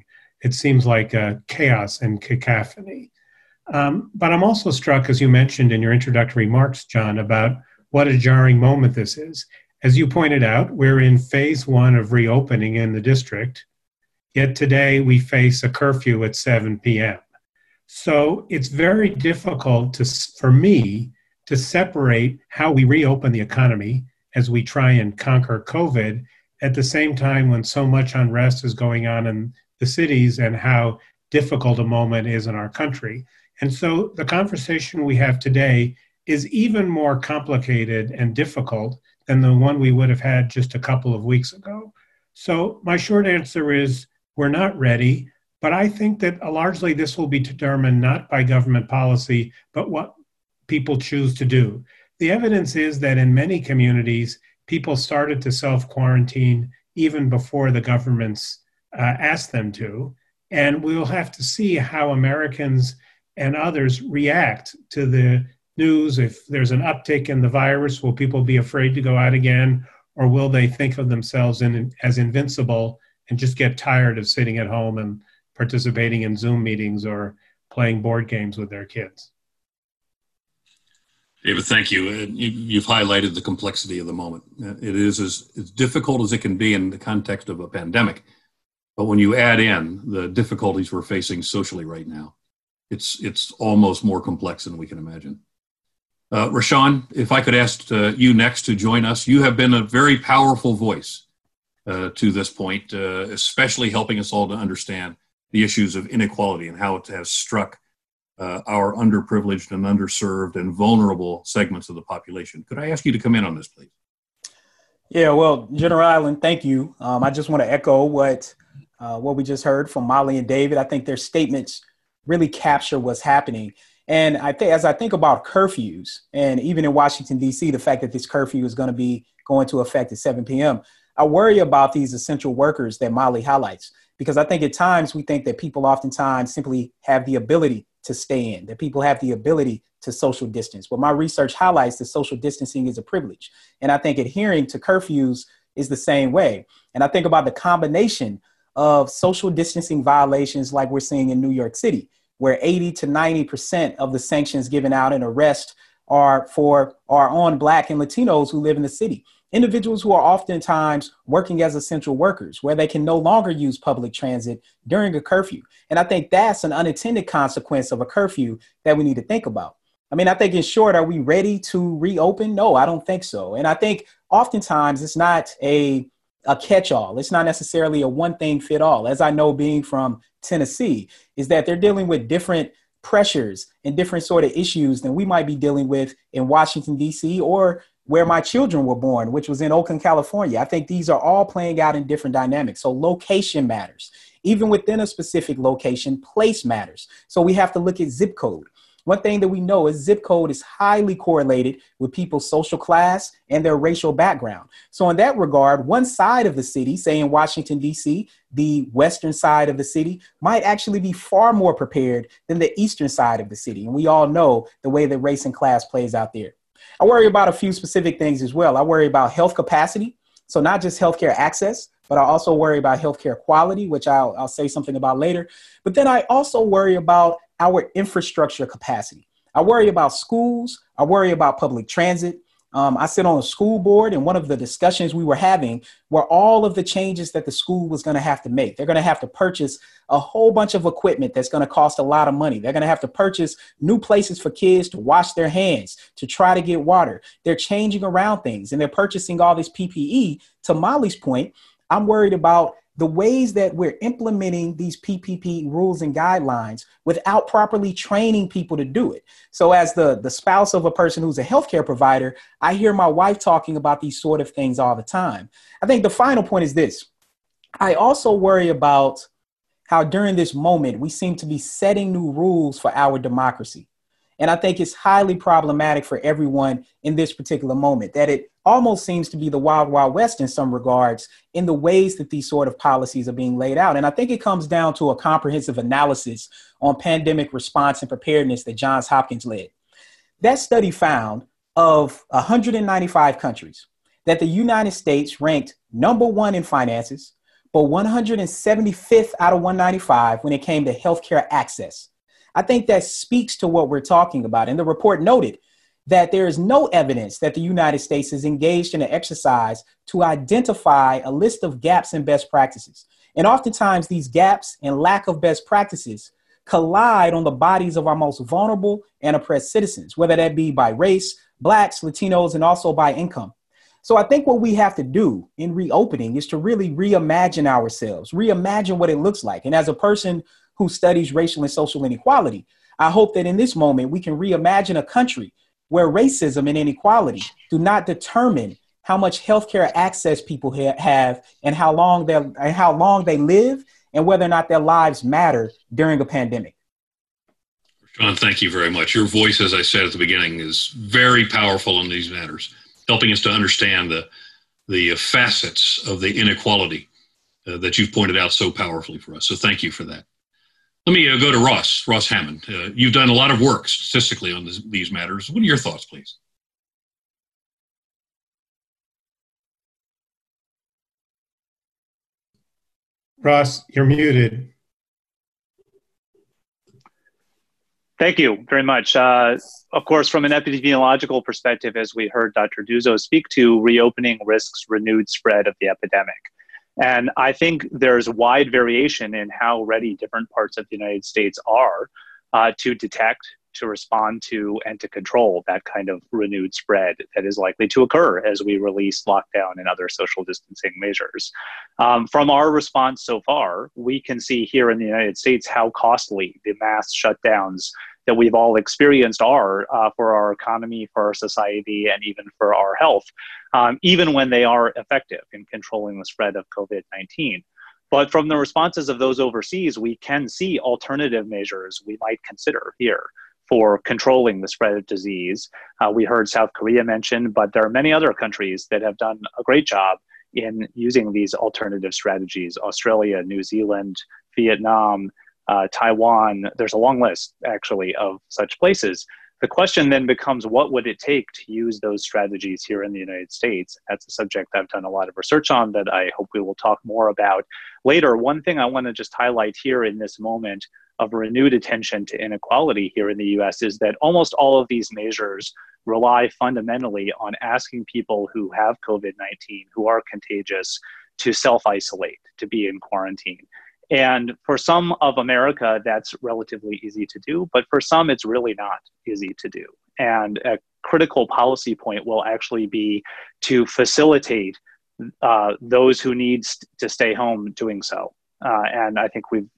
It seems like a chaos and cacophony. Um, but I'm also struck, as you mentioned in your introductory remarks, John, about what a jarring moment this is. As you pointed out, we're in phase one of reopening in the district, yet today we face a curfew at 7 p.m. So it's very difficult to, for me to separate how we reopen the economy as we try and conquer COVID at the same time when so much unrest is going on in the cities and how difficult a moment is in our country. And so the conversation we have today is even more complicated and difficult than the one we would have had just a couple of weeks ago. So, my short answer is we're not ready, but I think that largely this will be determined not by government policy, but what people choose to do. The evidence is that in many communities, people started to self quarantine even before the governments uh, asked them to. And we'll have to see how Americans and others react to the news? If there's an uptick in the virus, will people be afraid to go out again? Or will they think of themselves in, as invincible and just get tired of sitting at home and participating in Zoom meetings or playing board games with their kids? David, thank you. You've highlighted the complexity of the moment. It is as, as difficult as it can be in the context of a pandemic. But when you add in the difficulties we're facing socially right now, it's, it's almost more complex than we can imagine. Uh, Rashawn, if I could ask uh, you next to join us, you have been a very powerful voice uh, to this point, uh, especially helping us all to understand the issues of inequality and how it has struck uh, our underprivileged and underserved and vulnerable segments of the population. Could I ask you to come in on this, please? Yeah, well, General Allen, thank you. Um, I just want to echo what uh, what we just heard from Molly and David. I think their statements really capture what's happening. And I think as I think about curfews, and even in Washington D.C., the fact that this curfew is going to be going to effect at 7 p.m., I worry about these essential workers that Molly highlights because I think at times we think that people oftentimes simply have the ability to stay in, that people have the ability to social distance. But my research highlights that social distancing is a privilege, and I think adhering to curfews is the same way. And I think about the combination of social distancing violations like we're seeing in New York City where 80 to 90% of the sanctions given out and arrest are for are on black and Latinos who live in the city. Individuals who are oftentimes working as essential workers, where they can no longer use public transit during a curfew. And I think that's an unintended consequence of a curfew that we need to think about. I mean, I think in short, are we ready to reopen? No, I don't think so. And I think oftentimes it's not a a catch all. It's not necessarily a one thing fit all. As I know, being from Tennessee, is that they're dealing with different pressures and different sort of issues than we might be dealing with in Washington, D.C. or where my children were born, which was in Oakland, California. I think these are all playing out in different dynamics. So location matters. Even within a specific location, place matters. So we have to look at zip code. One thing that we know is zip code is highly correlated with people's social class and their racial background. So, in that regard, one side of the city, say in Washington, D.C., the western side of the city, might actually be far more prepared than the eastern side of the city. And we all know the way that race and class plays out there. I worry about a few specific things as well. I worry about health capacity. So, not just healthcare access, but I also worry about healthcare quality, which I'll, I'll say something about later. But then I also worry about our infrastructure capacity. I worry about schools. I worry about public transit. Um, I sit on a school board, and one of the discussions we were having were all of the changes that the school was going to have to make. They're going to have to purchase a whole bunch of equipment that's going to cost a lot of money. They're going to have to purchase new places for kids to wash their hands, to try to get water. They're changing around things and they're purchasing all this PPE. To Molly's point, I'm worried about the ways that we're implementing these PPP rules and guidelines without properly training people to do it. So, as the, the spouse of a person who's a healthcare provider, I hear my wife talking about these sort of things all the time. I think the final point is this I also worry about how during this moment we seem to be setting new rules for our democracy. And I think it's highly problematic for everyone in this particular moment that it almost seems to be the wild, wild west in some regards in the ways that these sort of policies are being laid out. And I think it comes down to a comprehensive analysis on pandemic response and preparedness that Johns Hopkins led. That study found of 195 countries that the United States ranked number one in finances, but 175th out of 195 when it came to healthcare access. I think that speaks to what we're talking about. And the report noted that there is no evidence that the United States is engaged in an exercise to identify a list of gaps in best practices. And oftentimes, these gaps and lack of best practices collide on the bodies of our most vulnerable and oppressed citizens, whether that be by race, Blacks, Latinos, and also by income. So I think what we have to do in reopening is to really reimagine ourselves, reimagine what it looks like. And as a person who studies racial and social inequality, I hope that in this moment we can reimagine a country where racism and inequality do not determine how much healthcare access people ha- have and how long they and how long they live and whether or not their lives matter during a pandemic. Sean, thank you very much. Your voice, as I said at the beginning, is very powerful in these matters, helping us to understand the the facets of the inequality uh, that you've pointed out so powerfully for us. So thank you for that. Let me uh, go to Ross, Ross Hammond. Uh, you've done a lot of work statistically on this, these matters. What are your thoughts, please? Ross, you're muted. Thank you very much. Uh, of course, from an epidemiological perspective, as we heard Dr. Nuzzo speak to, reopening risks renewed spread of the epidemic. And I think there's wide variation in how ready different parts of the United States are uh, to detect, to respond to, and to control that kind of renewed spread that is likely to occur as we release lockdown and other social distancing measures. Um, from our response so far, we can see here in the United States how costly the mass shutdowns that we've all experienced are uh, for our economy, for our society, and even for our health, um, even when they are effective in controlling the spread of COVID 19. But from the responses of those overseas, we can see alternative measures we might consider here for controlling the spread of disease. Uh, we heard South Korea mentioned, but there are many other countries that have done a great job in using these alternative strategies Australia, New Zealand, Vietnam, uh, Taiwan. There's a long list, actually, of such places. The question then becomes what would it take to use those strategies here in the United States? That's a subject I've done a lot of research on that I hope we will talk more about later. One thing I want to just highlight here in this moment of renewed attention to inequality here in the US is that almost all of these measures rely fundamentally on asking people who have COVID 19, who are contagious, to self isolate, to be in quarantine. And for some of America, that's relatively easy to do, but for some, it's really not easy to do. And a critical policy point will actually be to facilitate uh, those who need to stay home doing so. Uh, and I think we've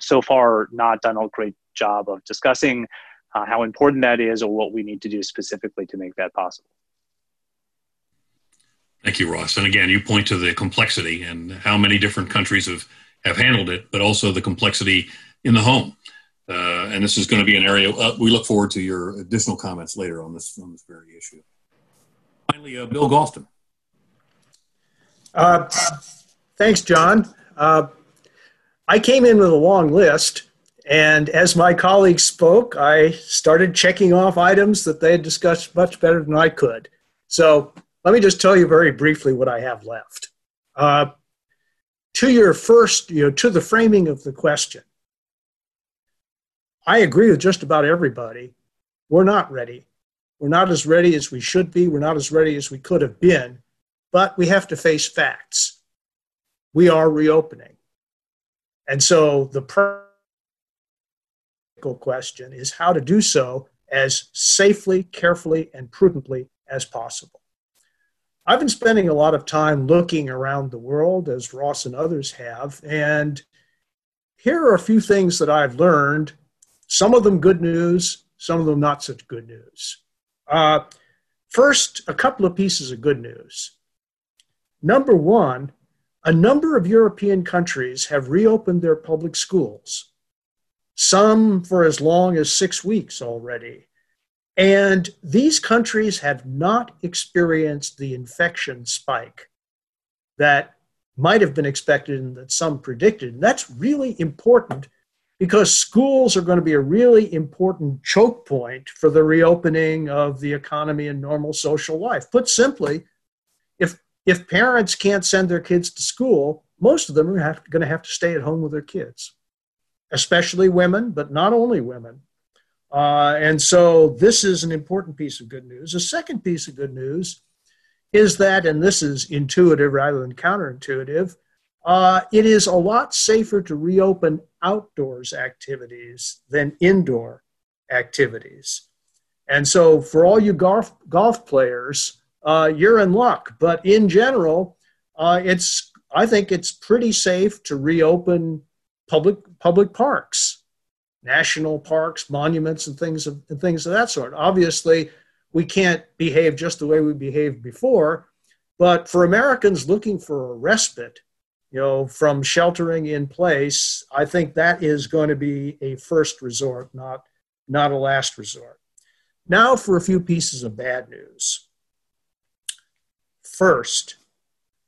so far not done a great job of discussing uh, how important that is or what we need to do specifically to make that possible. Thank you, Ross. And again, you point to the complexity and how many different countries have have handled it, but also the complexity in the home. Uh, and this is going to be an area uh, we look forward to your additional comments later on this on this very issue. Finally, uh, Bill Galston. Uh, thanks, John. Uh, I came in with a long list, and as my colleagues spoke, I started checking off items that they had discussed much better than I could. So let me just tell you very briefly what I have left. To your first, you know, to the framing of the question, I agree with just about everybody. We're not ready. We're not as ready as we should be. We're not as ready as we could have been, but we have to face facts. We are reopening. And so the practical question is how to do so as safely, carefully, and prudently as possible. I've been spending a lot of time looking around the world, as Ross and others have, and here are a few things that I've learned. Some of them good news, some of them not such good news. Uh, first, a couple of pieces of good news. Number one, a number of European countries have reopened their public schools, some for as long as six weeks already. And these countries have not experienced the infection spike that might have been expected and that some predicted. And that's really important because schools are going to be a really important choke point for the reopening of the economy and normal social life. Put simply, if if parents can't send their kids to school, most of them are have, going to have to stay at home with their kids, especially women, but not only women. Uh, and so this is an important piece of good news. The second piece of good news is that, and this is intuitive rather than counterintuitive, uh, it is a lot safer to reopen outdoors activities than indoor activities. And so, for all you golf golf players, uh, you're in luck. But in general, uh, it's I think it's pretty safe to reopen public public parks, national parks, monuments, and things of and things of that sort. Obviously, we can't behave just the way we behaved before, but for Americans looking for a respite you know, from sheltering in place, I think that is going to be a first resort, not, not a last resort. Now for a few pieces of bad news. First,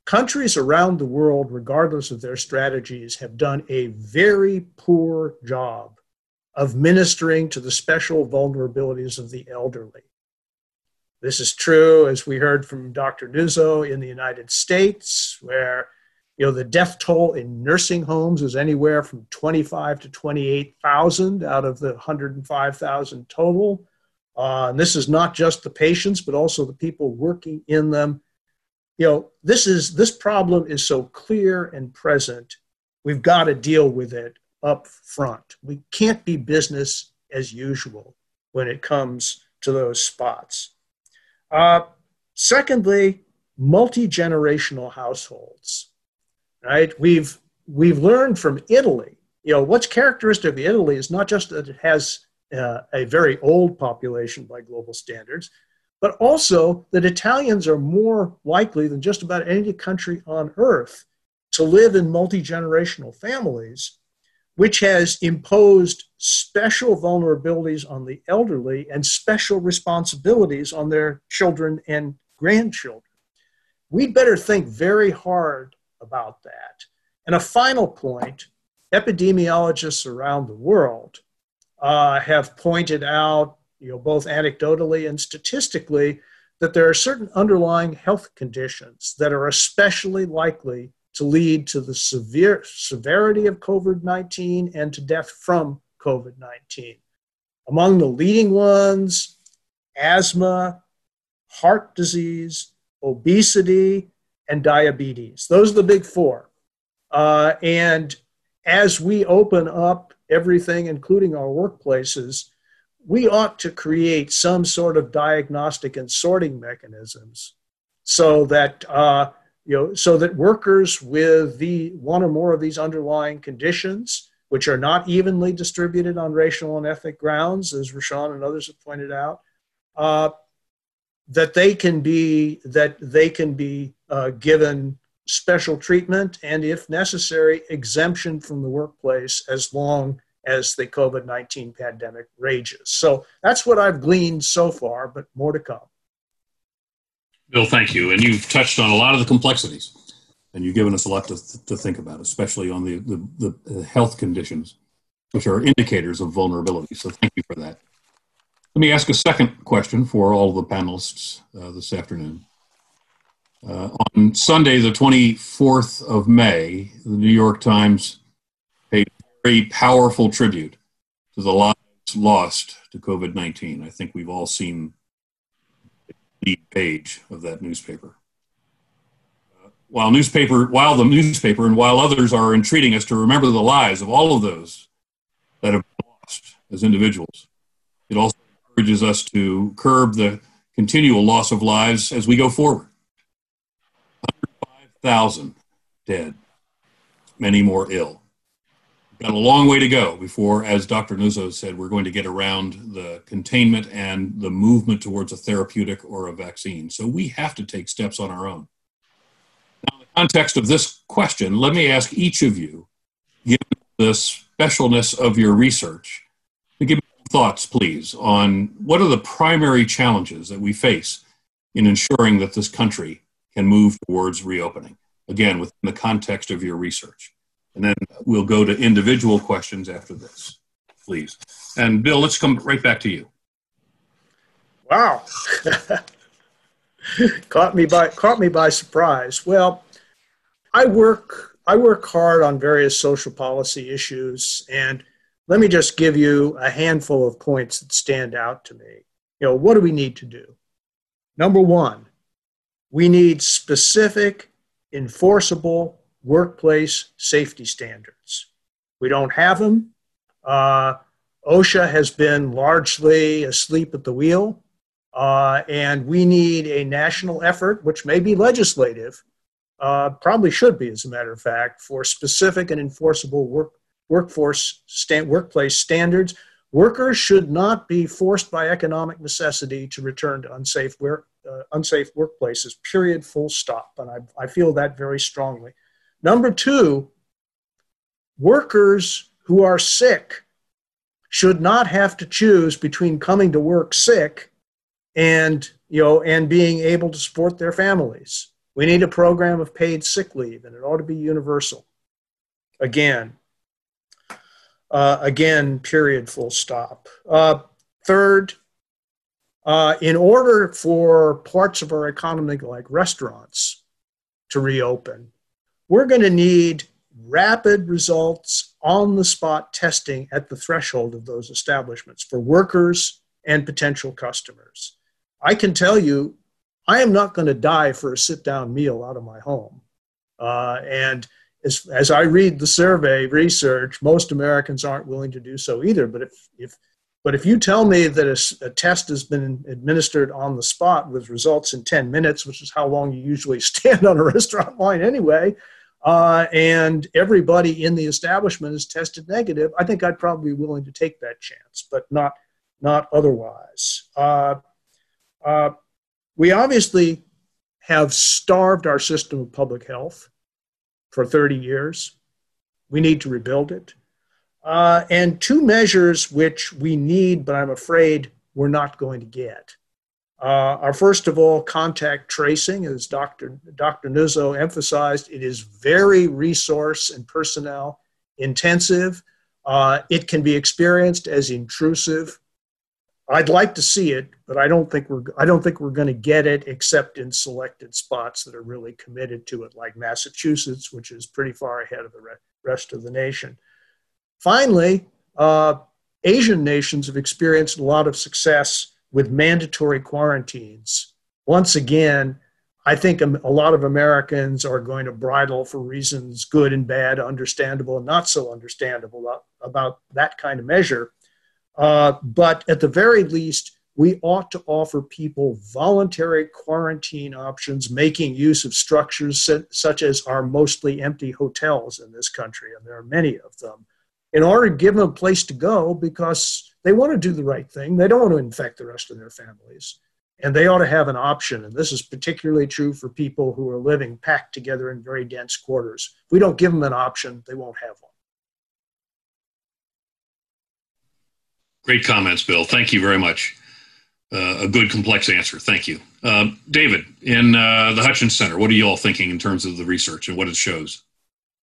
countries around the world, regardless of their strategies, have done a very poor job of ministering to the special vulnerabilities of the elderly. This is true, as we heard from Dr. Nuzzo in the United States, where you know, the death toll in nursing homes is anywhere from 25 to 28,000 out of the 105,000 total. Uh, and this is not just the patients, but also the people working in them. You know, this is this problem is so clear and present. We've got to deal with it up front. We can't be business as usual when it comes to those spots. Uh, secondly, multi generational households right? We've we've learned from Italy. You know, what's characteristic of Italy is not just that it has uh, a very old population by global standards, but also that Italians are more likely than just about any country on earth to live in multi generational families, which has imposed special vulnerabilities on the elderly and special responsibilities on their children and grandchildren. We'd better think very hard about that. And a final point epidemiologists around the world uh, have pointed out, you know, both anecdotally and statistically, that there are certain underlying health conditions that are especially likely to lead to the severe severity of COVID 19 and to death from COVID 19. Among the leading ones, asthma, heart disease, obesity, and diabetes. Those are the big four. Uh, and as we open up everything, including our workplaces, we ought to create some sort of diagnostic and sorting mechanisms so that uh, you know so that workers with the one or more of these underlying conditions which are not evenly distributed on racial and ethnic grounds as rashawn and others have pointed out uh, that they can be that they can be uh, given special treatment and, if necessary, exemption from the workplace as long as the COVID 19 pandemic rages. So that's what I've gleaned so far, but more to come. Bill, thank you. And you've touched on a lot of the complexities, and you've given us a lot to, to think about, especially on the, the, the health conditions, which are indicators of vulnerability. So thank you for that. Let me ask a second question for all the panelists uh, this afternoon. Uh, on Sunday, the 24th of May, the New York Times paid very powerful tribute to the lives lost to COVID 19. I think we've all seen lead page of that newspaper. Uh, while newspaper, while the newspaper, and while others are entreating us to remember the lives of all of those that have been lost as individuals, it also encourages us to curb the continual loss of lives as we go forward. 105,000 dead, many more ill. Got a long way to go before, as Dr. Nuzzo said, we're going to get around the containment and the movement towards a therapeutic or a vaccine. So we have to take steps on our own. Now, in the context of this question, let me ask each of you, given the specialness of your research, to give me thoughts, please, on what are the primary challenges that we face in ensuring that this country can move towards reopening? Again, within the context of your research. And then we'll go to individual questions after this, please. And Bill, let's come right back to you. Wow. caught me by caught me by surprise. Well, I work I work hard on various social policy issues and let me just give you a handful of points that stand out to me. You know, what do we need to do? Number 1, we need specific enforceable workplace safety standards. We don't have them. Uh, OSHA has been largely asleep at the wheel, uh, and we need a national effort, which may be legislative, uh, probably should be, as a matter of fact, for specific and enforceable work, workforce workplace standards. Workers should not be forced by economic necessity to return to unsafe work, uh, unsafe workplaces. Period. Full stop. And I, I feel that very strongly. Number two, workers who are sick should not have to choose between coming to work sick and you know and being able to support their families. We need a program of paid sick leave, and it ought to be universal. Again, uh, again, period, full stop. Uh, third, uh, in order for parts of our economy, like restaurants, to reopen, we're going to need rapid results on the spot testing at the threshold of those establishments for workers and potential customers. I can tell you, I am not going to die for a sit down meal out of my home. Uh, and as, as I read the survey research, most Americans aren't willing to do so either. But if, if, but if you tell me that a, a, test has been administered on the spot with results in 10 minutes, which is how long you usually stand on a restaurant line anyway, uh, and everybody in the establishment is tested negative, I think I'd probably be willing to take that chance, but not not otherwise. Uh, uh, we obviously have starved our system of public health for 30 years. We need to rebuild it. Uh, and two measures which we need, but I'm afraid we're not going to get. Uh, are first of all contact tracing, as Dr. Dr. Nuzzo emphasized, it is very resource and personnel intensive. Uh, it can be experienced as intrusive. I'd like to see it, but I don't think we're I don't think we're going to get it except in selected spots that are really committed to it, like Massachusetts, which is pretty far ahead of the rest of the nation. Finally, uh, Asian nations have experienced a lot of success with mandatory quarantines. Once again, I think a lot of Americans are going to bridle for reasons good and bad, understandable and not so understandable about, about that kind of measure. Uh, but at the very least, we ought to offer people voluntary quarantine options, making use of structures such as our mostly empty hotels in this country, and there are many of them, in order to give them a place to go because they want to do the right thing. They don't want to infect the rest of their families. And they ought to have an option. And this is particularly true for people who are living packed together in very dense quarters. If we don't give them an option, they won't have one. Great comments, Bill. Thank you very much. Uh, a good, complex answer. Thank you. Uh, David, in uh, the Hutchins Center, what are you all thinking in terms of the research and what it shows?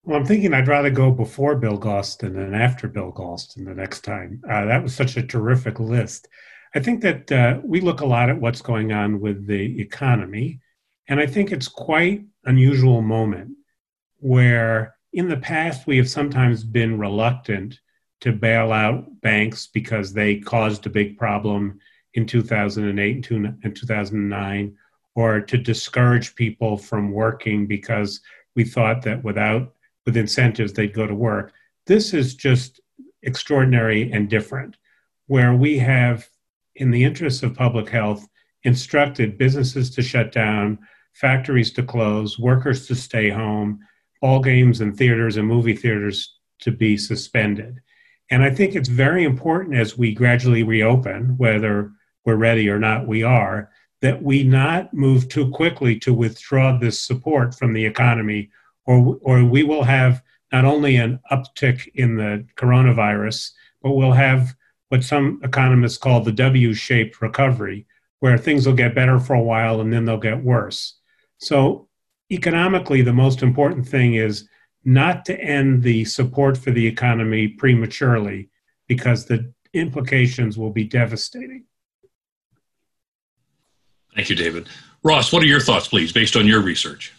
Well, I'm thinking I'd rather go before Bill Galston than after Bill Galston the next time. Uh, that was such a terrific list. I think that uh, we look a lot at what's going on with the economy, and I think it's quite unusual moment where in the past we have sometimes been reluctant to bail out banks because they caused a big problem in 2008 and 2009, or to discourage people from working because we thought that without with incentives, they'd go to work. This is just extraordinary and different, where we have, in the interests of public health, instructed businesses to shut down, factories to close, workers to stay home, ball games and theaters and movie theaters to be suspended. And I think it's very important as we gradually reopen, whether we're ready or not, we are, that we not move too quickly to withdraw this support from the economy or, or we will have not only an uptick in the coronavirus, but we'll have what some economists call the W shaped recovery, where things will get better for a while and then they'll get worse. So, economically, the most important thing is not to end the support for the economy prematurely because the implications will be devastating. Thank you, David. Ross, what are your thoughts, please, based on your research?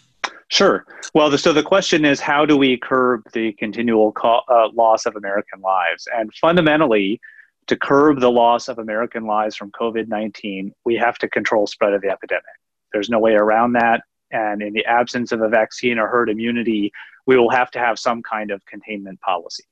Sure. Well, the, so the question is how do we curb the continual co- uh, loss of American lives? And fundamentally, to curb the loss of American lives from COVID 19, we have to control spread of the epidemic. There's no way around that. And in the absence of a vaccine or herd immunity, we will have to have some kind of containment policy.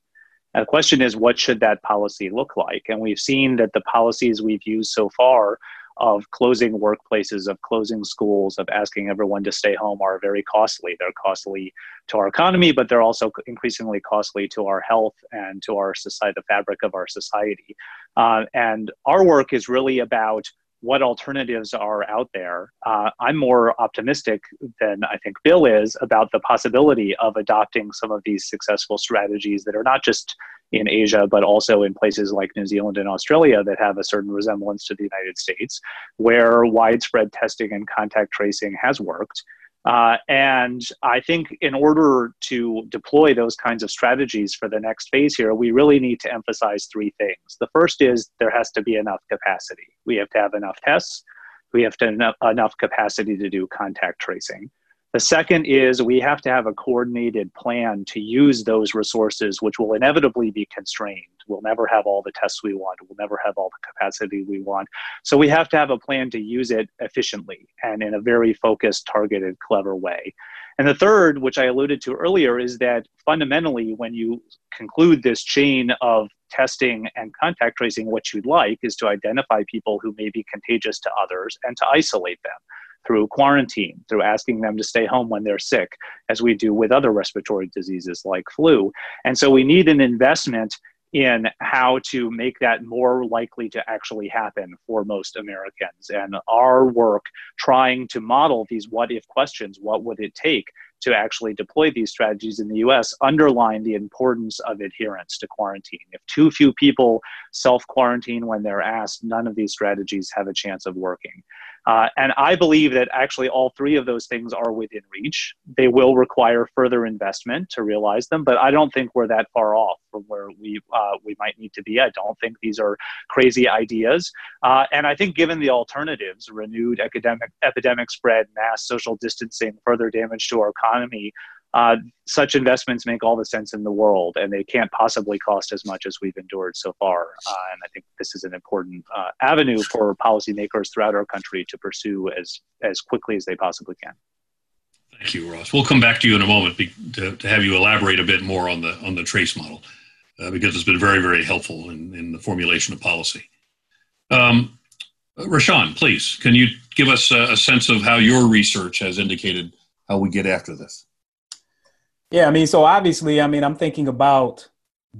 And the question is, what should that policy look like? And we've seen that the policies we've used so far of closing workplaces, of closing schools, of asking everyone to stay home are very costly. They're costly to our economy, but they're also increasingly costly to our health and to our society, the fabric of our society. Uh, and our work is really about what alternatives are out there. Uh, I'm more optimistic than I think Bill is about the possibility of adopting some of these successful strategies that are not just in Asia, but also in places like New Zealand and Australia that have a certain resemblance to the United States, where widespread testing and contact tracing has worked. Uh, and I think in order to deploy those kinds of strategies for the next phase here, we really need to emphasize three things. The first is there has to be enough capacity. We have to have enough tests. We have to have enough, enough capacity to do contact tracing. The second is we have to have a coordinated plan to use those resources, which will inevitably be constrained. We'll never have all the tests we want. We'll never have all the capacity we want. So we have to have a plan to use it efficiently and in a very focused, targeted, clever way. And the third, which I alluded to earlier, is that fundamentally, when you conclude this chain of testing and contact tracing, what you'd like is to identify people who may be contagious to others and to isolate them through quarantine, through asking them to stay home when they're sick, as we do with other respiratory diseases like flu. And so we need an investment in how to make that more likely to actually happen for most Americans. And our work trying to model these what if questions, what would it take to actually deploy these strategies in the US underline the importance of adherence to quarantine. If too few people self quarantine when they're asked, none of these strategies have a chance of working. Uh, and I believe that actually all three of those things are within reach. They will require further investment to realize them, but I don't think we're that far off from where we uh, we might need to be. I don't think these are crazy ideas, uh, and I think given the alternatives, renewed academic epidemic spread, mass social distancing, further damage to our economy, uh, such investments make all the sense in the world, and they can't possibly cost as much as we've endured so far. Uh, and I think this is an important uh, avenue for policymakers throughout our country to pursue as as quickly as they possibly can. Thank you, Ross. We'll come back to you in a moment to, to have you elaborate a bit more on the on the trace model, uh, because it's been very very helpful in, in the formulation of policy. Um, Rashawn, please, can you give us a, a sense of how your research has indicated how we get after this? Yeah, I mean, so obviously, I mean, I'm thinking about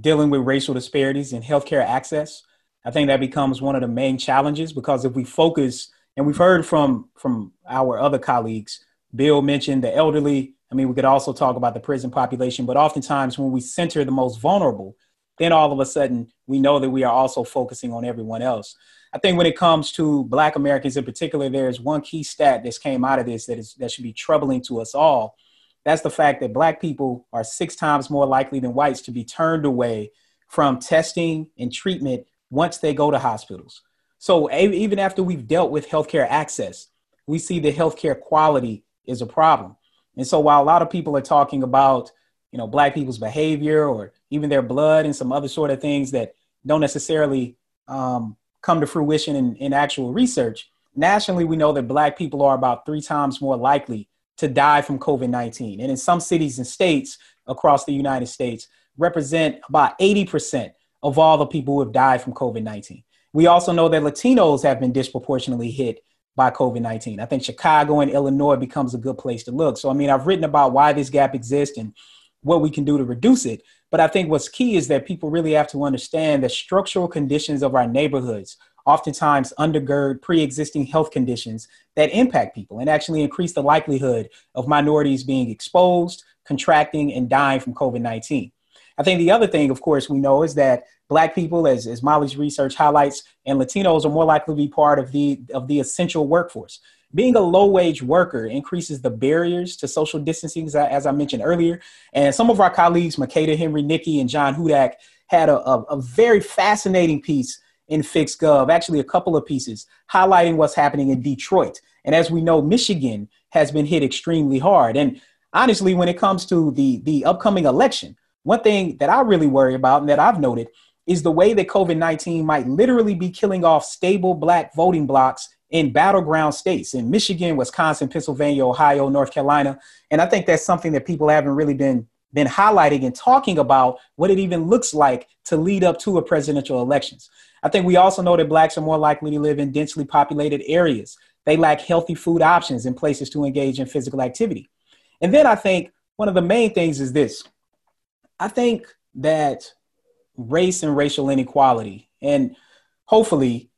dealing with racial disparities in healthcare access. I think that becomes one of the main challenges because if we focus, and we've heard from from our other colleagues, Bill mentioned the elderly. I mean, we could also talk about the prison population, but oftentimes when we center the most vulnerable, then all of a sudden we know that we are also focusing on everyone else. I think when it comes to Black Americans in particular, there is one key stat that came out of this that is that should be troubling to us all, that's the fact that black people are six times more likely than whites to be turned away from testing and treatment once they go to hospitals. So even after we've dealt with healthcare access, we see the healthcare quality is a problem. And so while a lot of people are talking about, you know, black people's behavior or even their blood and some other sort of things that don't necessarily um, come to fruition in, in actual research, nationally we know that black people are about three times more likely to die from COVID 19. And in some cities and states across the United States, represent about 80% of all the people who have died from COVID 19. We also know that Latinos have been disproportionately hit by COVID 19. I think Chicago and Illinois becomes a good place to look. So, I mean, I've written about why this gap exists and what we can do to reduce it. But I think what's key is that people really have to understand the structural conditions of our neighborhoods oftentimes undergird pre-existing health conditions that impact people and actually increase the likelihood of minorities being exposed, contracting, and dying from COVID-19. I think the other thing, of course, we know is that Black people, as, as Molly's research highlights, and Latinos are more likely to be part of the of the essential workforce. Being a low wage worker increases the barriers to social distancing, as I, as I mentioned earlier. And some of our colleagues, Makada Henry Nickie and John Hudak, had a, a, a very fascinating piece in FixGov, actually a couple of pieces highlighting what's happening in Detroit. And as we know, Michigan has been hit extremely hard. And honestly, when it comes to the, the upcoming election, one thing that I really worry about and that I've noted is the way that COVID 19 might literally be killing off stable Black voting blocks in battleground states in Michigan, Wisconsin, Pennsylvania, Ohio, North Carolina. And I think that's something that people haven't really been been highlighting and talking about what it even looks like to lead up to a presidential elections. I think we also know that blacks are more likely to live in densely populated areas. They lack healthy food options and places to engage in physical activity. And then I think one of the main things is this. I think that race and racial inequality, and hopefully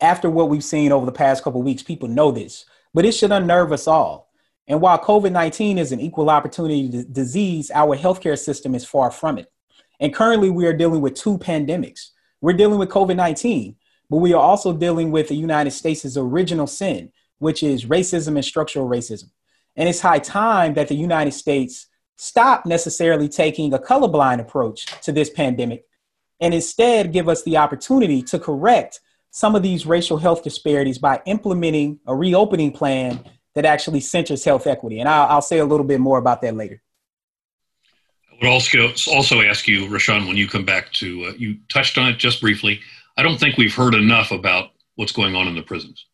after what we've seen over the past couple weeks, people know this, but it should unnerve us all. And while COVID 19 is an equal opportunity d- disease, our healthcare system is far from it. And currently, we are dealing with two pandemics. We're dealing with COVID 19, but we are also dealing with the United States' original sin, which is racism and structural racism. And it's high time that the United States stop necessarily taking a colorblind approach to this pandemic and instead give us the opportunity to correct some of these racial health disparities by implementing a reopening plan that actually centers health equity. And I'll, I'll say a little bit more about that later. Would also also ask you, Rashawn, when you come back to uh, you touched on it just briefly. I don't think we've heard enough about what's going on in the prisons,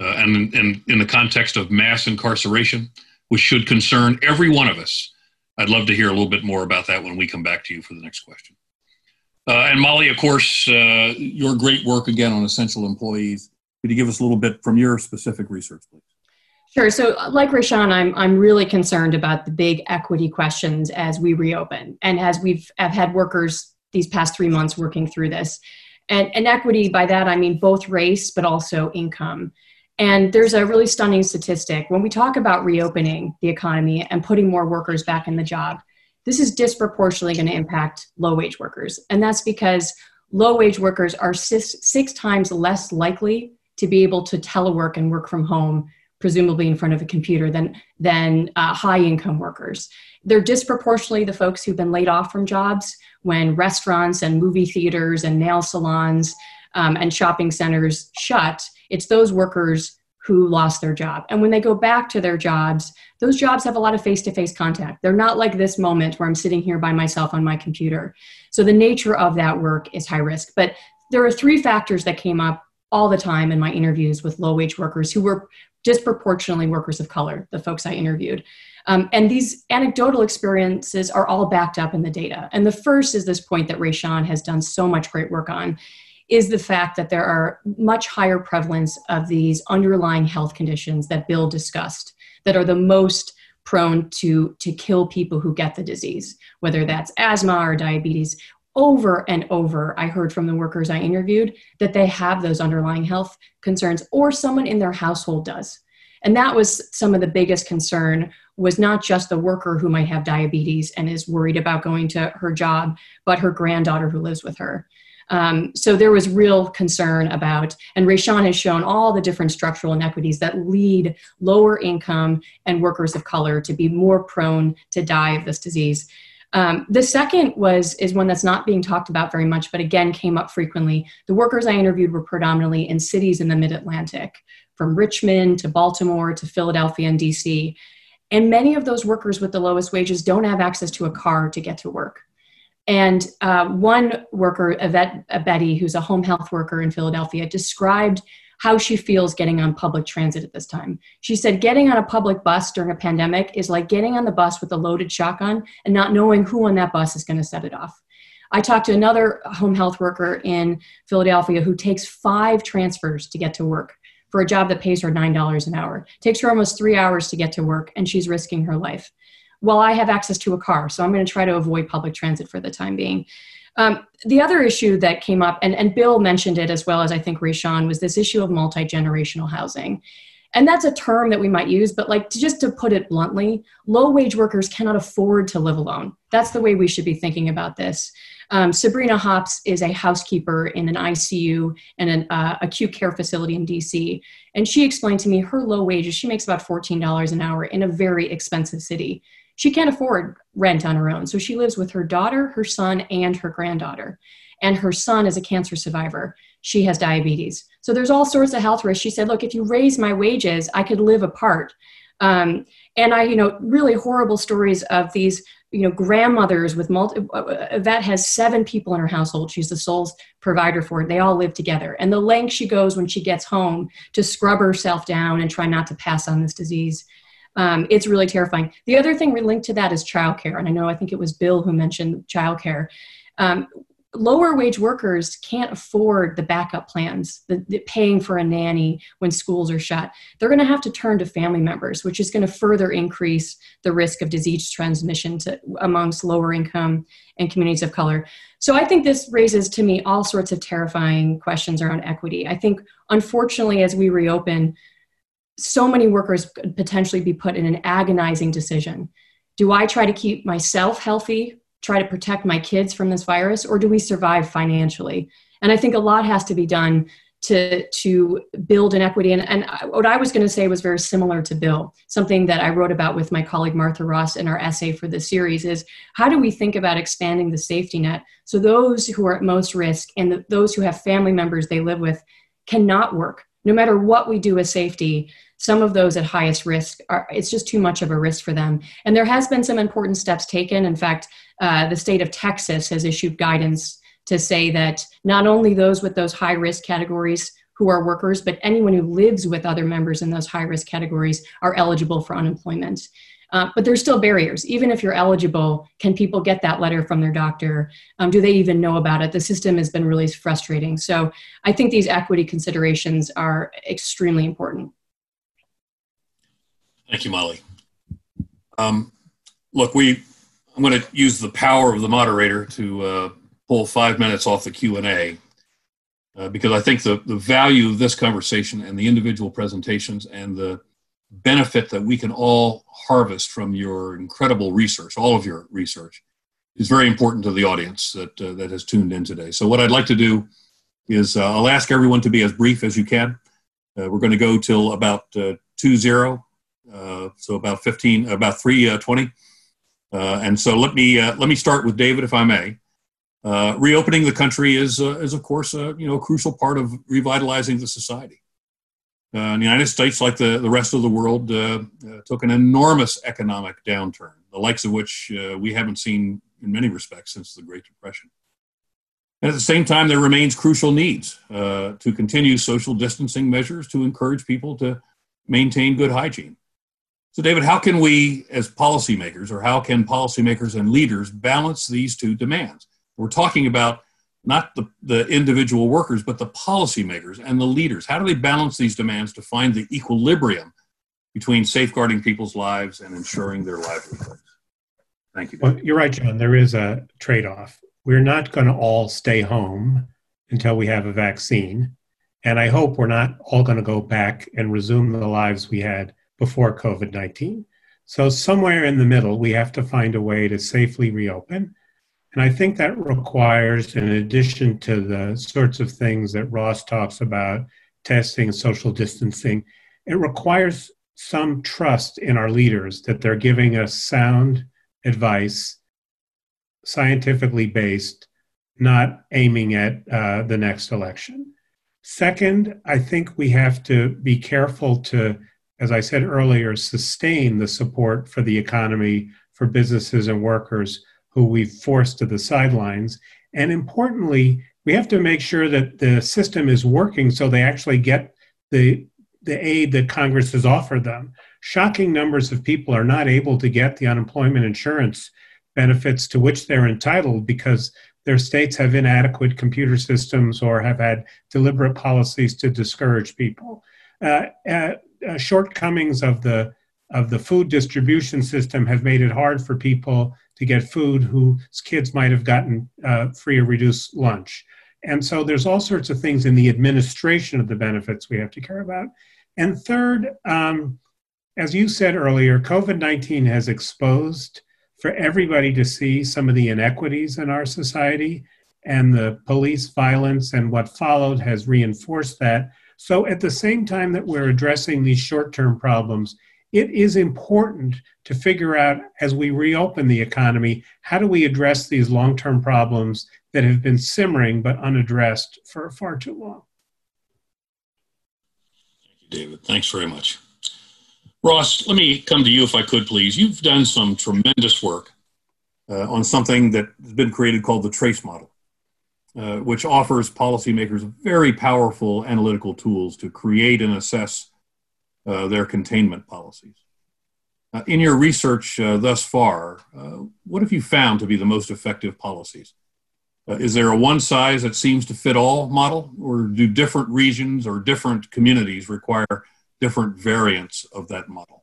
uh, and, and in the context of mass incarceration, which should concern every one of us. I'd love to hear a little bit more about that when we come back to you for the next question. Uh, and Molly, of course, uh, your great work again on essential employees. Could you give us a little bit from your specific research, please? Sure. So, uh, like Rashawn, I'm I'm really concerned about the big equity questions as we reopen, and as we've have had workers these past three months working through this, and and equity by that I mean both race but also income. And there's a really stunning statistic when we talk about reopening the economy and putting more workers back in the job. This is disproportionately going to impact low wage workers, and that's because low wage workers are six, six times less likely to be able to telework and work from home presumably in front of a computer than than uh, high income workers. They're disproportionately the folks who've been laid off from jobs when restaurants and movie theaters and nail salons um, and shopping centers shut. It's those workers who lost their job. And when they go back to their jobs those jobs have a lot of face-to-face contact. They're not like this moment where i'm sitting here by myself on my computer. So the nature of that work is high risk. But there are three factors that came up all the time in my interviews with low wage workers who were disproportionately workers of color, the folks I interviewed. Um, and these anecdotal experiences are all backed up in the data. And the first is this point that Rashawn has done so much great work on is the fact that there are much higher prevalence of these underlying health conditions that Bill discussed that are the most prone to to kill people who get the disease whether that's asthma or diabetes over and over i heard from the workers i interviewed that they have those underlying health concerns or someone in their household does and that was some of the biggest concern was not just the worker who might have diabetes and is worried about going to her job but her granddaughter who lives with her um, so there was real concern about, and Rashawn has shown all the different structural inequities that lead lower income and workers of color to be more prone to die of this disease. Um, the second was is one that's not being talked about very much, but again came up frequently. The workers I interviewed were predominantly in cities in the Mid Atlantic, from Richmond to Baltimore to Philadelphia and DC. And many of those workers with the lowest wages don't have access to a car to get to work. And uh, one worker, Yvette Betty, who's a home health worker in Philadelphia, described how she feels getting on public transit at this time. She said, Getting on a public bus during a pandemic is like getting on the bus with a loaded shotgun and not knowing who on that bus is going to set it off. I talked to another home health worker in Philadelphia who takes five transfers to get to work for a job that pays her $9 an hour. It takes her almost three hours to get to work, and she's risking her life. Well, I have access to a car, so I'm going to try to avoid public transit for the time being. Um, the other issue that came up, and, and Bill mentioned it as well as I think Rashawn, was this issue of multi generational housing. and that's a term that we might use but like to, just to put it bluntly low wage workers cannot afford to live alone. That's the way we should be thinking about this. Um, sabrina hops is a housekeeper in an icu and an uh, acute care facility in dc and she explained to me her low wages she makes about $14 an hour in a very expensive city she can't afford rent on her own so she lives with her daughter her son and her granddaughter and her son is a cancer survivor she has diabetes. So there's all sorts of health risks. She said, look, if you raise my wages, I could live apart. Um, and I, you know, really horrible stories of these, you know, grandmothers with multi, that has seven people in her household. She's the sole provider for it. They all live together. And the length she goes when she gets home to scrub herself down and try not to pass on this disease. Um, it's really terrifying. The other thing linked to that is childcare. And I know, I think it was Bill who mentioned childcare. Um, lower wage workers can't afford the backup plans, the, the, paying for a nanny when schools are shut. They're going to have to turn to family members, which is going to further increase the risk of disease transmission to, amongst lower income and communities of color. So I think this raises to me all sorts of terrifying questions around equity. I think, unfortunately, as we reopen, so many workers could potentially be put in an agonizing decision. Do I try to keep myself healthy try to protect my kids from this virus or do we survive financially? And i think a lot has to be done to to build an equity. And, and what i was going to say was very similar to bill. Something that i wrote about with my colleague martha ross in our essay for the series is how do we think about expanding the safety net so those who are at most risk and the, those who have family members they live with cannot work? No matter what we do with safety some of those at highest risk are it's just too much of a risk for them and there has been some important steps taken in fact uh, the state of texas has issued guidance to say that not only those with those high risk categories who are workers but anyone who lives with other members in those high risk categories are eligible for unemployment uh, but there's still barriers. Even if you're eligible, can people get that letter from their doctor? Um, do they even know about it? The system has been really frustrating. So I think these equity considerations are extremely important. Thank you, Molly. Um, look, we I'm going to use the power of the moderator to uh, pull five minutes off the Q and A uh, because I think the the value of this conversation and the individual presentations and the benefit that we can all harvest from your incredible research, all of your research, is very important to the audience that uh, that has tuned in today. So what I'd like to do is uh, I'll ask everyone to be as brief as you can. Uh, we're going to go till about uh, two zero so about 15, about 320. Uh, uh, and so let me let me start with David, if I may. reopening the country is is of course a you know crucial part of revitalizing the society. Uh, the United States, like the, the rest of the world, uh, uh, took an enormous economic downturn, the likes of which we haven't seen in many respects since the Great Depression. And at the same time, there remains crucial needs to continue social distancing measures to encourage people to maintain good hygiene. So, David, how can we, as policymakers, or how can policymakers and leaders balance these two demands? We're talking about not the, the individual workers, but the policymakers and the leaders. How do they balance these demands to find the equilibrium between safeguarding people's lives and ensuring their livelihoods? Thank you. Well, you're right, John. There is a trade off. We're not going to all stay home until we have a vaccine. And I hope we're not all going to go back and resume the lives we had before COVID 19. So, somewhere in the middle, we have to find a way to safely reopen. And I think that requires, in addition to the sorts of things that Ross talks about, testing, social distancing, it requires some trust in our leaders that they're giving us sound advice, scientifically based, not aiming at uh, the next election. Second, I think we have to be careful to as I said earlier, sustain the support for the economy, for businesses and workers who we've forced to the sidelines. And importantly, we have to make sure that the system is working so they actually get the, the aid that Congress has offered them. Shocking numbers of people are not able to get the unemployment insurance benefits to which they're entitled because their states have inadequate computer systems or have had deliberate policies to discourage people. Uh, uh, uh, shortcomings of the of the food distribution system have made it hard for people to get food whose kids might have gotten uh, free or reduced lunch. And so there's all sorts of things in the administration of the benefits we have to care about. And third, um, as you said earlier, COVID 19 has exposed for everybody to see some of the inequities in our society, and the police violence and what followed has reinforced that. So, at the same time that we're addressing these short term problems, it is important to figure out as we reopen the economy how do we address these long term problems that have been simmering but unaddressed for far too long. Thank you, David. Thanks very much. Ross, let me come to you if I could, please. You've done some tremendous work uh, on something that has been created called the TRACE model, uh, which offers policymakers very powerful analytical tools to create and assess uh, their containment policies. Uh, in your research uh, thus far, uh, what have you found to be the most effective policies? is there a one size that seems to fit all model, or do different regions or different communities require different variants of that model?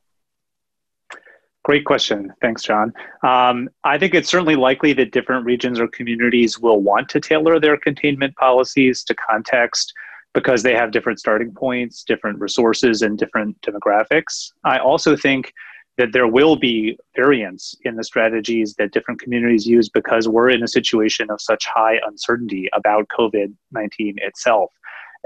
Great question. Thanks, John. Um, I think it's certainly likely that different regions or communities will want to tailor their containment policies to context because they have different starting points, different resources, and different demographics. I also think that there will be variance in the strategies that different communities use because we're in a situation of such high uncertainty about COVID 19 itself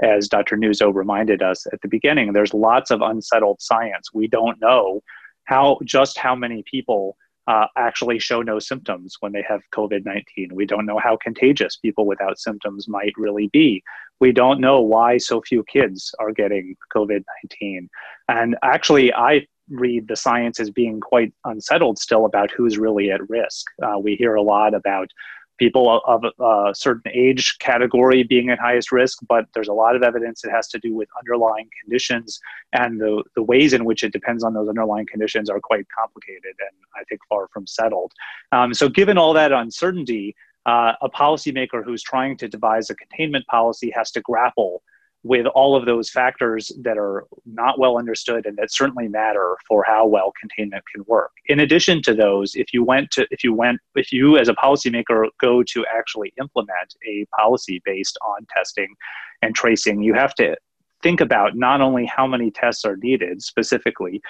as Dr. Nuzzo reminded us at the beginning, there's lots of unsettled science. We don't know how just how many people uh, actually show no symptoms when they have COVID 19. We don't know how contagious people without symptoms might really be. We don't know why so few kids are getting COVID 19. And actually, I read the science as being quite unsettled still about who's really at risk. Uh, we hear a lot about people of a certain age category being at highest risk, but there's a lot of evidence it has to do with underlying conditions, and the, the ways in which it depends on those underlying conditions are quite complicated and I think far from settled. Um, so, given all that uncertainty, uh, a policymaker who's trying to devise a containment policy has to grapple with all of those factors that are not well understood and that certainly matter for how well containment can work. In addition to those, if you went to if you went if you as a policymaker go to actually implement a policy based on testing and tracing, you have to think about not only how many tests are needed specifically,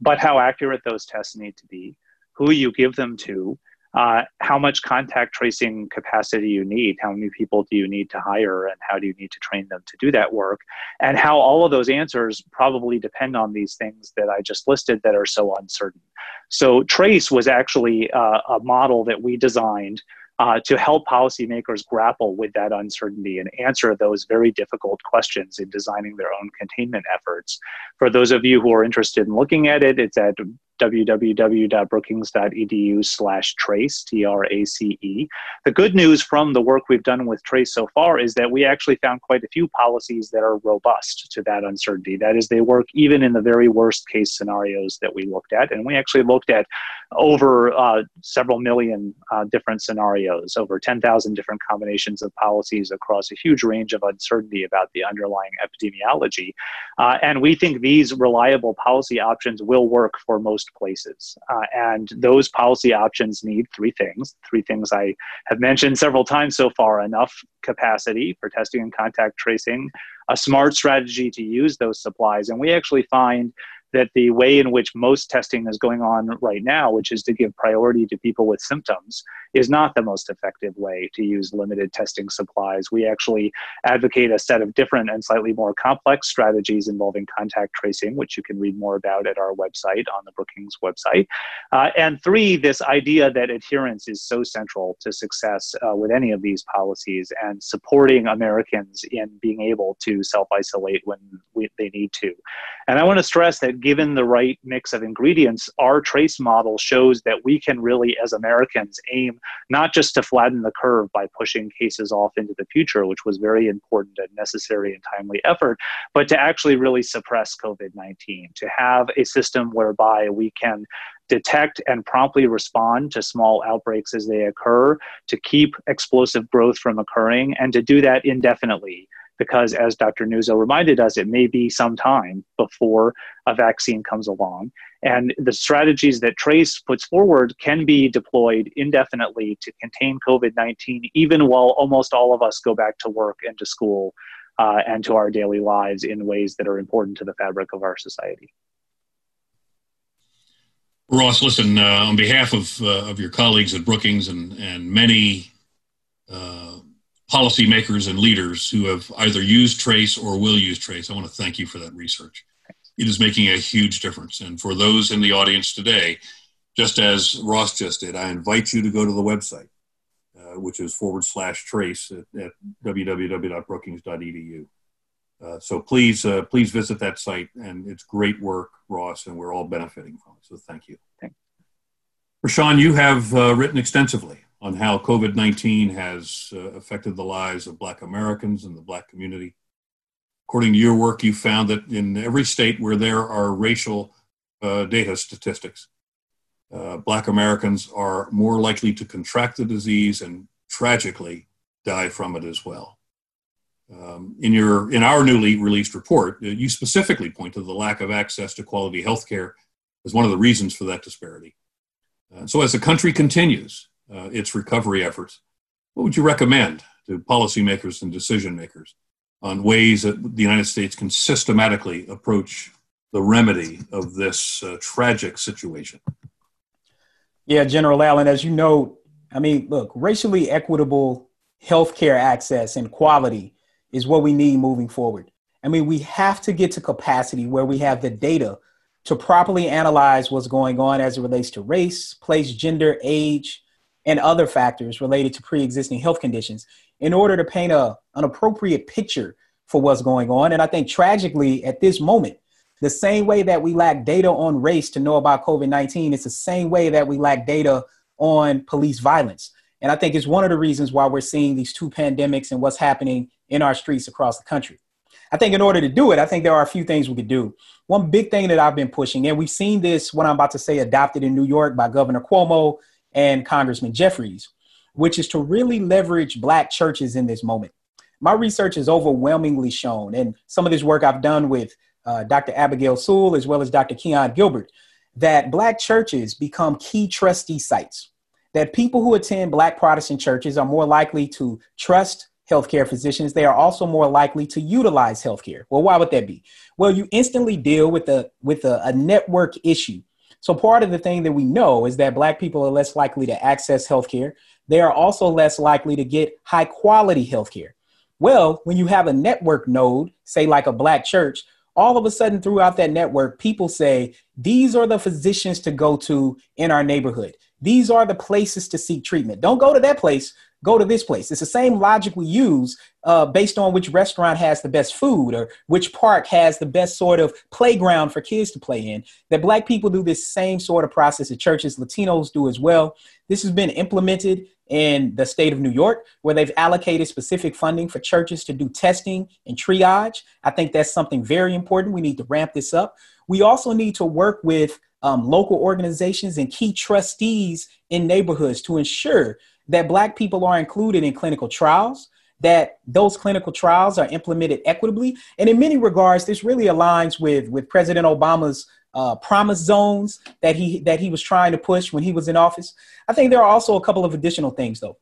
but how accurate those tests need to be, who you give them to, uh, how much contact tracing capacity you need, how many people do you need to hire, and how do you need to train them to do that work, and how all of those answers probably depend on these things that I just listed that are so uncertain. So, TRACE was actually uh, a model that we designed uh, to help policymakers grapple with that uncertainty and answer those very difficult questions in designing their own containment efforts. For those of you who are interested in looking at it, it's at www.brookings.edu slash trace, T-R-A-C-E. The good news from the work we've done with Trace so far is that we actually found quite a few policies that are robust to that uncertainty. That is, they work even in the very worst case scenarios that we looked at. And we actually looked at over uh, several million uh, different scenarios, over 10,000 different combinations of policies across a huge range of uncertainty about the underlying epidemiology. Uh, and we think these reliable policy options will work for most places. Uh, and those policy options need three things three things I have mentioned several times so far enough capacity for testing and contact tracing, a smart strategy to use those supplies. And we actually find that the way in which most testing is going on right now, which is to give priority to people with symptoms, is not the most effective way to use limited testing supplies. We actually advocate a set of different and slightly more complex strategies involving contact tracing, which you can read more about at our website on the Brookings website. Uh, and three, this idea that adherence is so central to success uh, with any of these policies and supporting Americans in being able to self isolate when we, they need to. And I want to stress that given the right mix of ingredients, our trace model shows that we can really, as Americans, aim not just to flatten the curve by pushing cases off into the future, which was very important and necessary and timely effort, but to actually really suppress COVID 19, to have a system whereby we can detect and promptly respond to small outbreaks as they occur, to keep explosive growth from occurring, and to do that indefinitely because as Dr. Nuzzo reminded us, it may be some time before a vaccine comes along. And the strategies that Trace puts forward can be deployed indefinitely to contain COVID 19, even while almost all of us go back to work and to school uh, and to our daily lives in ways that are important to the fabric of our society. Ross, listen, uh, on behalf of, uh, of your colleagues at Brookings and, and many uh, policymakers and leaders who have either used Trace or will use Trace, I want to thank you for that research. It is making a huge difference. And for those in the audience today, just as Ross just did, I invite you to go to the website, uh, which is forward slash trace at, at www.brookings.edu. Uh, so please, uh, please visit that site, and it's great work, Ross, and we're all benefiting from it. So thank you. Thank you. Rashawn, you have uh, written extensively on how COVID 19 has uh, affected the lives of Black Americans and the Black community. According to your work, you found that in every state where there are racial uh, data statistics, Black Americans are more likely to contract the disease and tragically die from it as well. Um, in your in our newly released report, uh, you specifically point to the lack of access to quality health care as one of the reasons for that disparity. Uh, so, as the country continues uh, its recovery efforts, what would you recommend to policymakers and decision makers on ways that the United States can systematically approach the remedy of this uh, tragic situation? Yeah, General Allen, as you know, I mean, look, racially equitable healthcare access and quality is what we need moving forward. I mean, we have to get to capacity where we have the data to properly analyze what's going on as it relates to race, place, gender, age, and other factors related to pre existing health conditions in order to paint a, an appropriate picture for what's going on. And I think tragically, at this moment, the same way that we lack data on race to know about COVID 19, it's the same way that we lack data on police violence. And I think it's one of the reasons why we're seeing these two pandemics and what's happening in our streets across the country. I think in order to do it, I think there are a few things we could do. One big thing that I've been pushing, and we've seen this, what I'm about to say, adopted in New York by Governor Cuomo and Congressman Jeffries, which is to really leverage Black churches in this moment. My research has overwhelmingly shown, and some of this work I've done with uh, Dr. Abigail Sewell as well as Dr. Keon Gilbert, that Black churches become key trustee sites. That people who attend Black Protestant churches are more likely to trust healthcare physicians, they are also more likely to utilize healthcare. Well, why would that be? Well, you instantly deal with a with a, a network issue. So part of the thing that we know is that black people are less likely to access healthcare. They are also less likely to get high quality healthcare. Well, when you have a network node, say like a black church, all of a sudden throughout that network, people say, these are the physicians to go to in our neighborhood. These are the places to seek treatment. Don't go to that place go to this place. It's the same logic we use uh, based on which restaurant has the best food or which park has the best sort of playground for kids to play in. That Black people do this same sort of process at churches, Latinos do as well. This has been implemented in the state of New York, where they've allocated specific funding for churches to do testing and triage. I think that's something very important. We need to ramp this up. We also need to work with um, local organizations and key trustees in neighborhoods to ensure that Black people are included in clinical trials, that those clinical trials are implemented equitably. And in many regards, this really aligns with, with President Obama's uh, promise zones that he, that he was trying to push when he was in office. I think there are also a couple of additional things, though,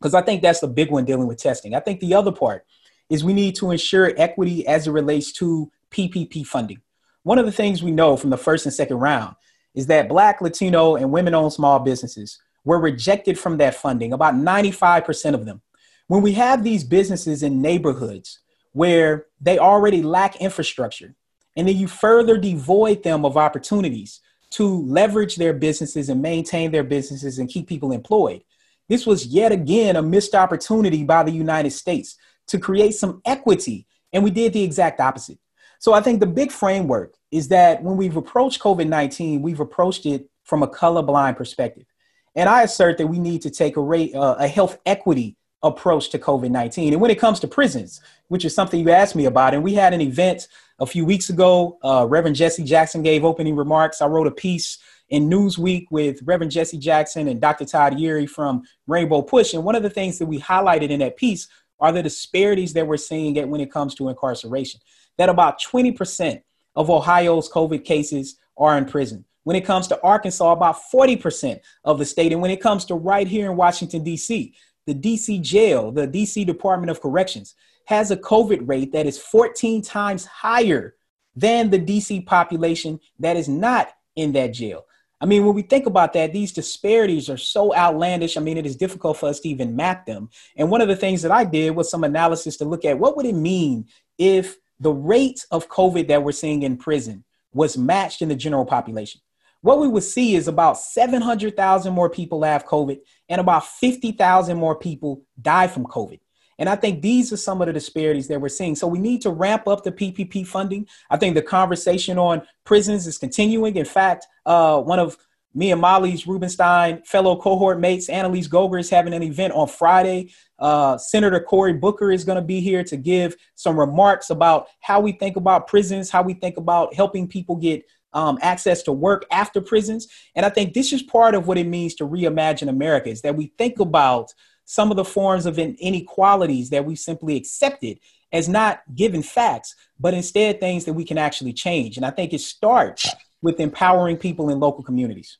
because I think that's the big one dealing with testing. I think the other part is we need to ensure equity as it relates to PPP funding. One of the things we know from the first and second round is that Black, Latino, and women owned small businesses were rejected from that funding, about 95% of them. When we have these businesses in neighborhoods where they already lack infrastructure, and then you further devoid them of opportunities to leverage their businesses and maintain their businesses and keep people employed. This was yet again a missed opportunity by the United States to create some equity, and we did the exact opposite. So I think the big framework is that when we've approached COVID 19, we've approached it from a colorblind perspective. And I assert that we need to take a, rate, uh, a health equity approach to COVID 19. And when it comes to prisons, which is something you asked me about, and we had an event a few weeks ago, uh, Reverend Jesse Jackson gave opening remarks. I wrote a piece in Newsweek with Reverend Jesse Jackson and Dr. Todd Yeary from Rainbow Push. And one of the things that we highlighted in that piece are the disparities that we're seeing when it comes to incarceration. That about 20% of Ohio's COVID cases are in prison. When it comes to Arkansas, about 40% of the state. And when it comes to right here in Washington, D.C., the DC jail, the DC Department of Corrections, has a COVID rate that is 14 times higher than the DC population that is not in that jail. I mean, when we think about that, these disparities are so outlandish. I mean, it is difficult for us to even map them. And one of the things that I did was some analysis to look at what would it mean if the rate of COVID that we're seeing in prison was matched in the general population. What we would see is about 700,000 more people have COVID and about 50,000 more people die from COVID. And I think these are some of the disparities that we're seeing. So we need to ramp up the PPP funding. I think the conversation on prisons is continuing. In fact, uh, one of me and Molly's Rubenstein fellow cohort mates, Annelies Goger, is having an event on Friday. Uh, Senator Cory Booker is going to be here to give some remarks about how we think about prisons, how we think about helping people get um, access to work after prisons. And I think this is part of what it means to reimagine America is that we think about some of the forms of inequalities that we simply accepted as not given facts, but instead things that we can actually change. And I think it starts with empowering people in local communities.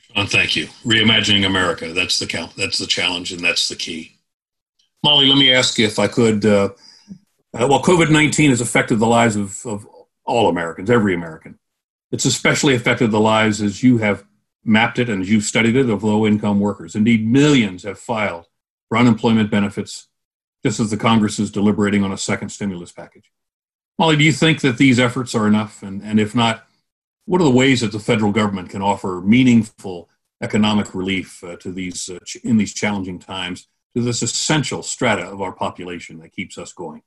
Sean, thank you. Reimagining America. That's the count. That's the challenge, and that's the key. Molly, let me ask you if I could. Uh, uh, well, COVID 19 has affected the lives of, of all Americans, every American. It's especially affected the lives as you have mapped it and as you've studied it of low income workers. Indeed, millions have filed for unemployment benefits just as the Congress is deliberating on a second stimulus package. Molly, do you think that these efforts are enough? And, and if not, what are the ways that the federal government can offer meaningful economic relief uh, to these uh, ch- in these challenging times to this essential strata of our population that keeps us going?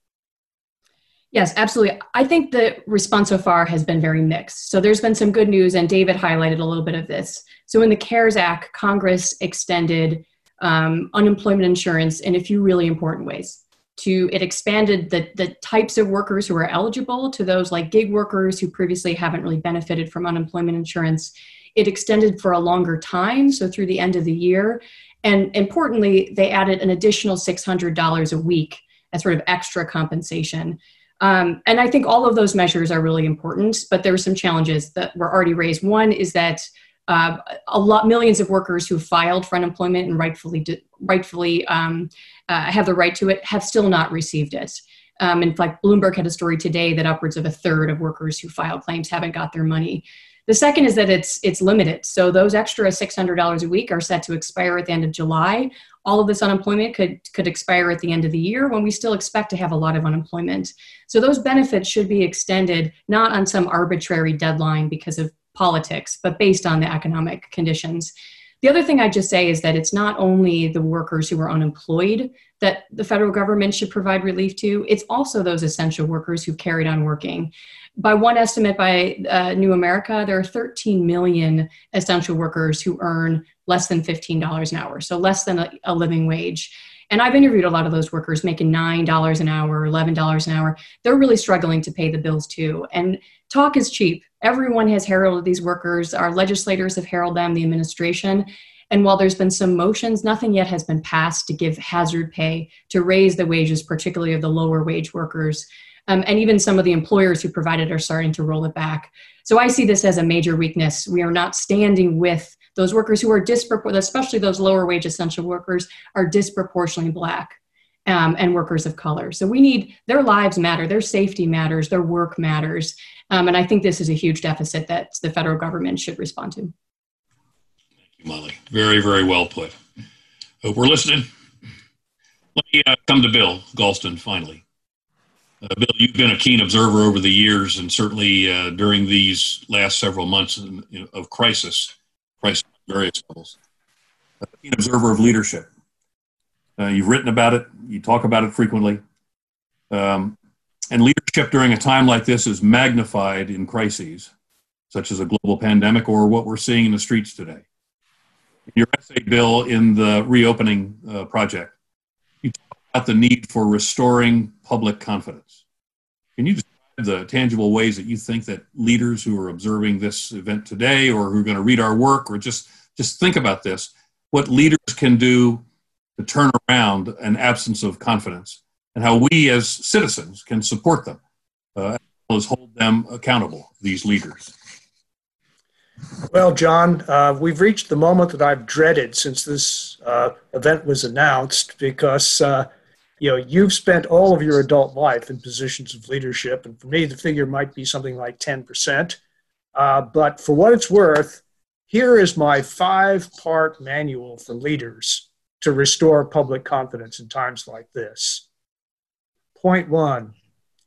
Yes, absolutely. I think the response so far has been very mixed. So there's been some good news, and David highlighted a little bit of this. So in the CARES Act, Congress extended um, unemployment insurance in a few really important ways to it expanded the, the types of workers who are eligible to those like gig workers who previously haven't really benefited from unemployment insurance it extended for a longer time so through the end of the year and importantly they added an additional $600 a week as sort of extra compensation um, and i think all of those measures are really important but there were some challenges that were already raised one is that uh, a lot millions of workers who filed for unemployment and rightfully rightfully um, uh, have the right to it have still not received it. Um, in fact, Bloomberg had a story today that upwards of a third of workers who file claims haven't got their money. The second is that it's it's limited. So those extra six hundred dollars a week are set to expire at the end of July. All of this unemployment could could expire at the end of the year when we still expect to have a lot of unemployment. So those benefits should be extended not on some arbitrary deadline because of politics, but based on the economic conditions. The other thing I'd just say is that it's not only the workers who are unemployed that the federal government should provide relief to, it's also those essential workers who carried on working. By one estimate by uh, New America, there are 13 million essential workers who earn less than $15 an hour, so less than a, a living wage. And I've interviewed a lot of those workers making $9 an hour, $11 an hour. They're really struggling to pay the bills too. And talk is cheap. Everyone has heralded these workers. Our legislators have heralded them, the administration. And while there's been some motions, nothing yet has been passed to give hazard pay to raise the wages, particularly of the lower wage workers. Um, and even some of the employers who provided are starting to roll it back. So I see this as a major weakness. We are not standing with those workers who are disproportionate, especially those lower wage essential workers, are disproportionately black um, and workers of color. So we need their lives matter, their safety matters, their work matters. Um, and I think this is a huge deficit that the federal government should respond to. Thank you, Molly. Very, very well put. Hope we're listening. Let me uh, come to Bill Galston finally. Uh, Bill, you've been a keen observer over the years, and certainly uh, during these last several months of crisis, crisis at various levels. A keen observer of leadership. Uh, you've written about it. You talk about it frequently. Um, and leadership during a time like this is magnified in crises, such as a global pandemic or what we're seeing in the streets today. Your essay, Bill, in the reopening uh, project, you about the need for restoring public confidence. Can you describe the tangible ways that you think that leaders who are observing this event today or who are going to read our work or just, just think about this, what leaders can do to turn around an absence of confidence and how we as citizens can support them uh, as well as hold them accountable, these leaders. Well, John, uh, we've reached the moment that I've dreaded since this uh, event was announced because uh, you know, you've spent all of your adult life in positions of leadership, and for me, the figure might be something like 10%. Uh, but for what it's worth, here is my five part manual for leaders to restore public confidence in times like this. Point one,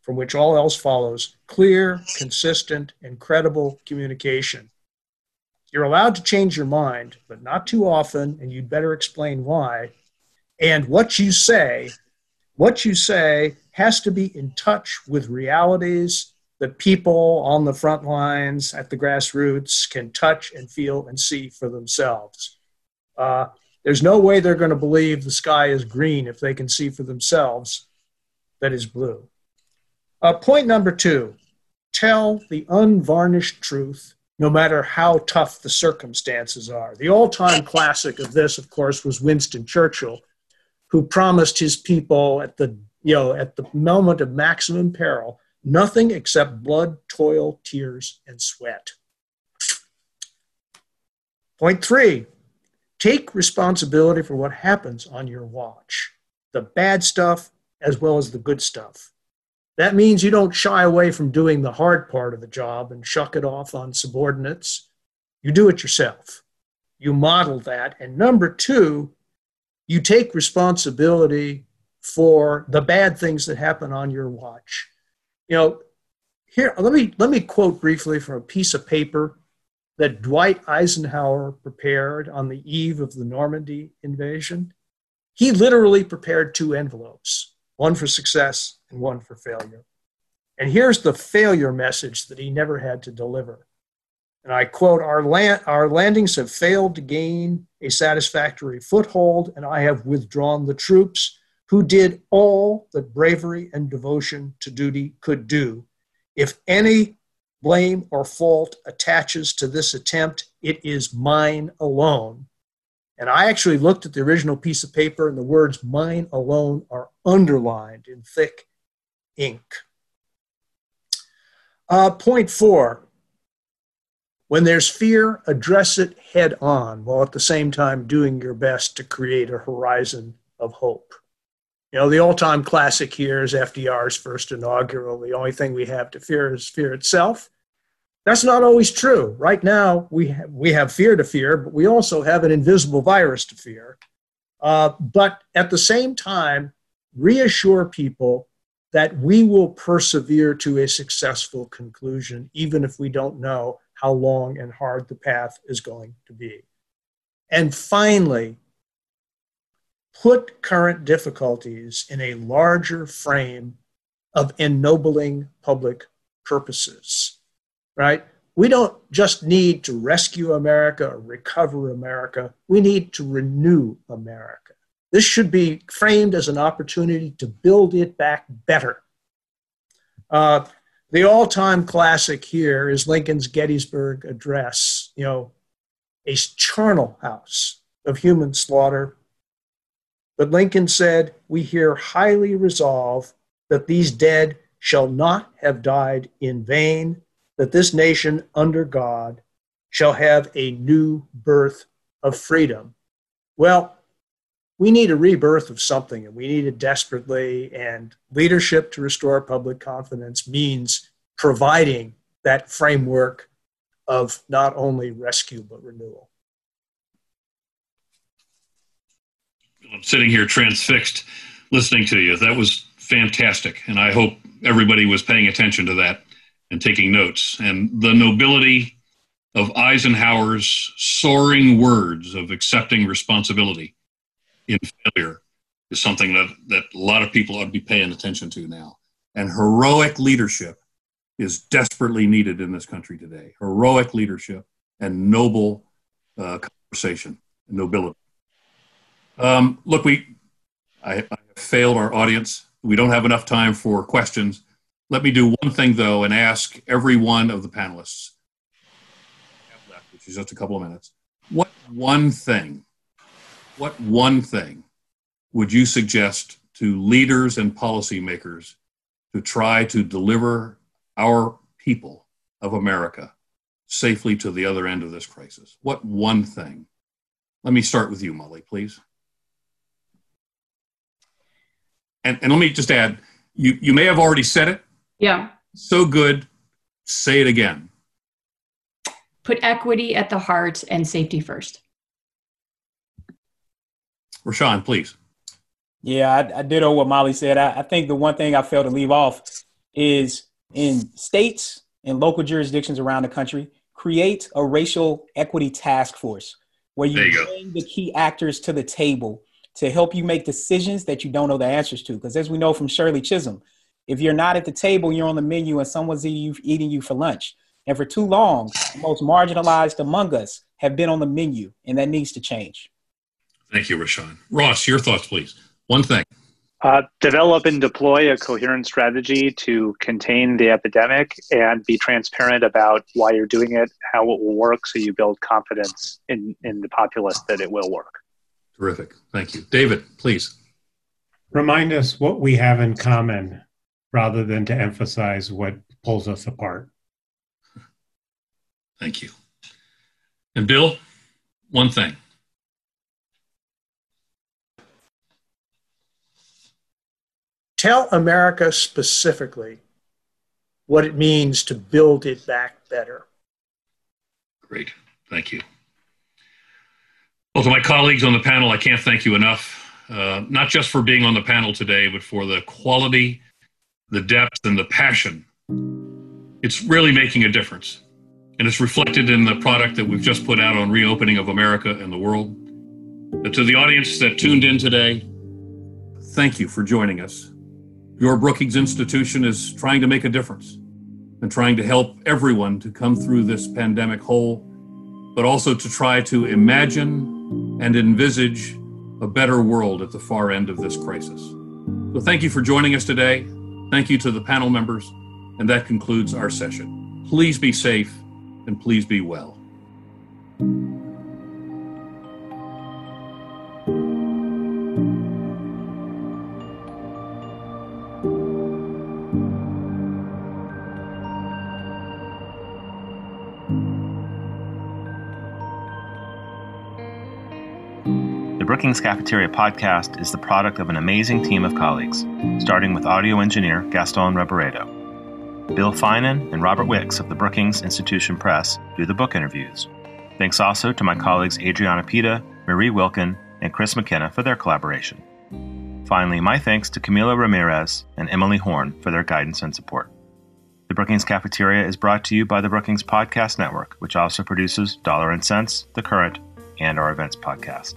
from which all else follows clear, consistent, and credible communication. You're allowed to change your mind, but not too often, and you'd better explain why. And what you say what you say has to be in touch with realities that people on the front lines at the grassroots can touch and feel and see for themselves. Uh, there's no way they're going to believe the sky is green if they can see for themselves that is blue. Uh, point number two tell the unvarnished truth no matter how tough the circumstances are. The all time classic of this, of course, was Winston Churchill who promised his people at the you know at the moment of maximum peril nothing except blood, toil, tears, and sweat. Point three, take responsibility for what happens on your watch, the bad stuff as well as the good stuff. That means you don't shy away from doing the hard part of the job and shuck it off on subordinates. You do it yourself. You model that. And number two, you take responsibility for the bad things that happen on your watch. You know, here let me let me quote briefly from a piece of paper that Dwight Eisenhower prepared on the eve of the Normandy invasion. He literally prepared two envelopes, one for success and one for failure. And here's the failure message that he never had to deliver. And I quote, our, land, our landings have failed to gain a satisfactory foothold, and I have withdrawn the troops who did all that bravery and devotion to duty could do. If any blame or fault attaches to this attempt, it is mine alone. And I actually looked at the original piece of paper, and the words mine alone are underlined in thick ink. Uh, point four when there's fear, address it head on while at the same time doing your best to create a horizon of hope. You know, the all time classic here is FDR's first inaugural. The only thing we have to fear is fear itself. That's not always true. Right now, we have, we have fear to fear, but we also have an invisible virus to fear. Uh, but at the same time, reassure people that we will persevere to a successful conclusion, even if we don't know how long and hard the path is going to be. And finally, put current difficulties in a larger frame of ennobling public purposes, right? We don't just need to rescue America or recover America, we need to renew America. This should be framed as an opportunity to build it back better. Uh, the all-time classic here is Lincoln's Gettysburg Address. You know, a charnel house of human slaughter. But Lincoln said, "We here highly resolve that these dead shall not have died in vain, that this nation under God shall have a new birth of freedom." Well, we need a rebirth of something and we need it desperately. And leadership to restore public confidence means providing that framework of not only rescue but renewal. I'm sitting here transfixed listening to you. That was fantastic. And I hope everybody was paying attention to that and taking notes. And the nobility of Eisenhower's soaring words of accepting responsibility in failure is something that, that a lot of people ought to be paying attention to now. And heroic leadership is desperately needed in this country today. Heroic leadership and noble uh, conversation, nobility. Um, look, we, I, I failed our audience. We don't have enough time for questions. Let me do one thing though and ask every one of the panelists, which is just a couple of minutes. What one thing what one thing would you suggest to leaders and policymakers to try to deliver our people of America safely to the other end of this crisis? What one thing? Let me start with you, Molly, please. And, and let me just add, you, you may have already said it. Yeah. So good. Say it again. Put equity at the heart and safety first. Rashawn, please. Yeah, I, I ditto what Molly said. I, I think the one thing I failed to leave off is in states and local jurisdictions around the country, create a racial equity task force where you, you bring the key actors to the table to help you make decisions that you don't know the answers to. Because as we know from Shirley Chisholm, if you're not at the table, you're on the menu and someone's eating you, eating you for lunch. And for too long, the most marginalized among us have been on the menu, and that needs to change. Thank you, Rashawn. Ross, your thoughts, please. One thing. Uh, develop and deploy a coherent strategy to contain the epidemic and be transparent about why you're doing it, how it will work, so you build confidence in, in the populace that it will work. Terrific. Thank you. David, please. Remind us what we have in common rather than to emphasize what pulls us apart. Thank you. And Bill, one thing. Tell America specifically what it means to build it back better. Great. Thank you. Well, to my colleagues on the panel, I can't thank you enough, uh, not just for being on the panel today, but for the quality, the depth, and the passion. It's really making a difference. And it's reflected in the product that we've just put out on reopening of America and the world. But to the audience that tuned in today, thank you for joining us. Your Brookings Institution is trying to make a difference and trying to help everyone to come through this pandemic whole, but also to try to imagine and envisage a better world at the far end of this crisis. So, thank you for joining us today. Thank you to the panel members, and that concludes our session. Please be safe and please be well. Brookings Cafeteria podcast is the product of an amazing team of colleagues, starting with audio engineer Gaston Reboredo. Bill Finan and Robert Wicks of the Brookings Institution Press do the book interviews. Thanks also to my colleagues Adriana Pita, Marie Wilkin, and Chris McKenna for their collaboration. Finally, my thanks to Camila Ramirez and Emily Horn for their guidance and support. The Brookings Cafeteria is brought to you by the Brookings Podcast Network, which also produces Dollar and Sense, The Current, and our events podcast.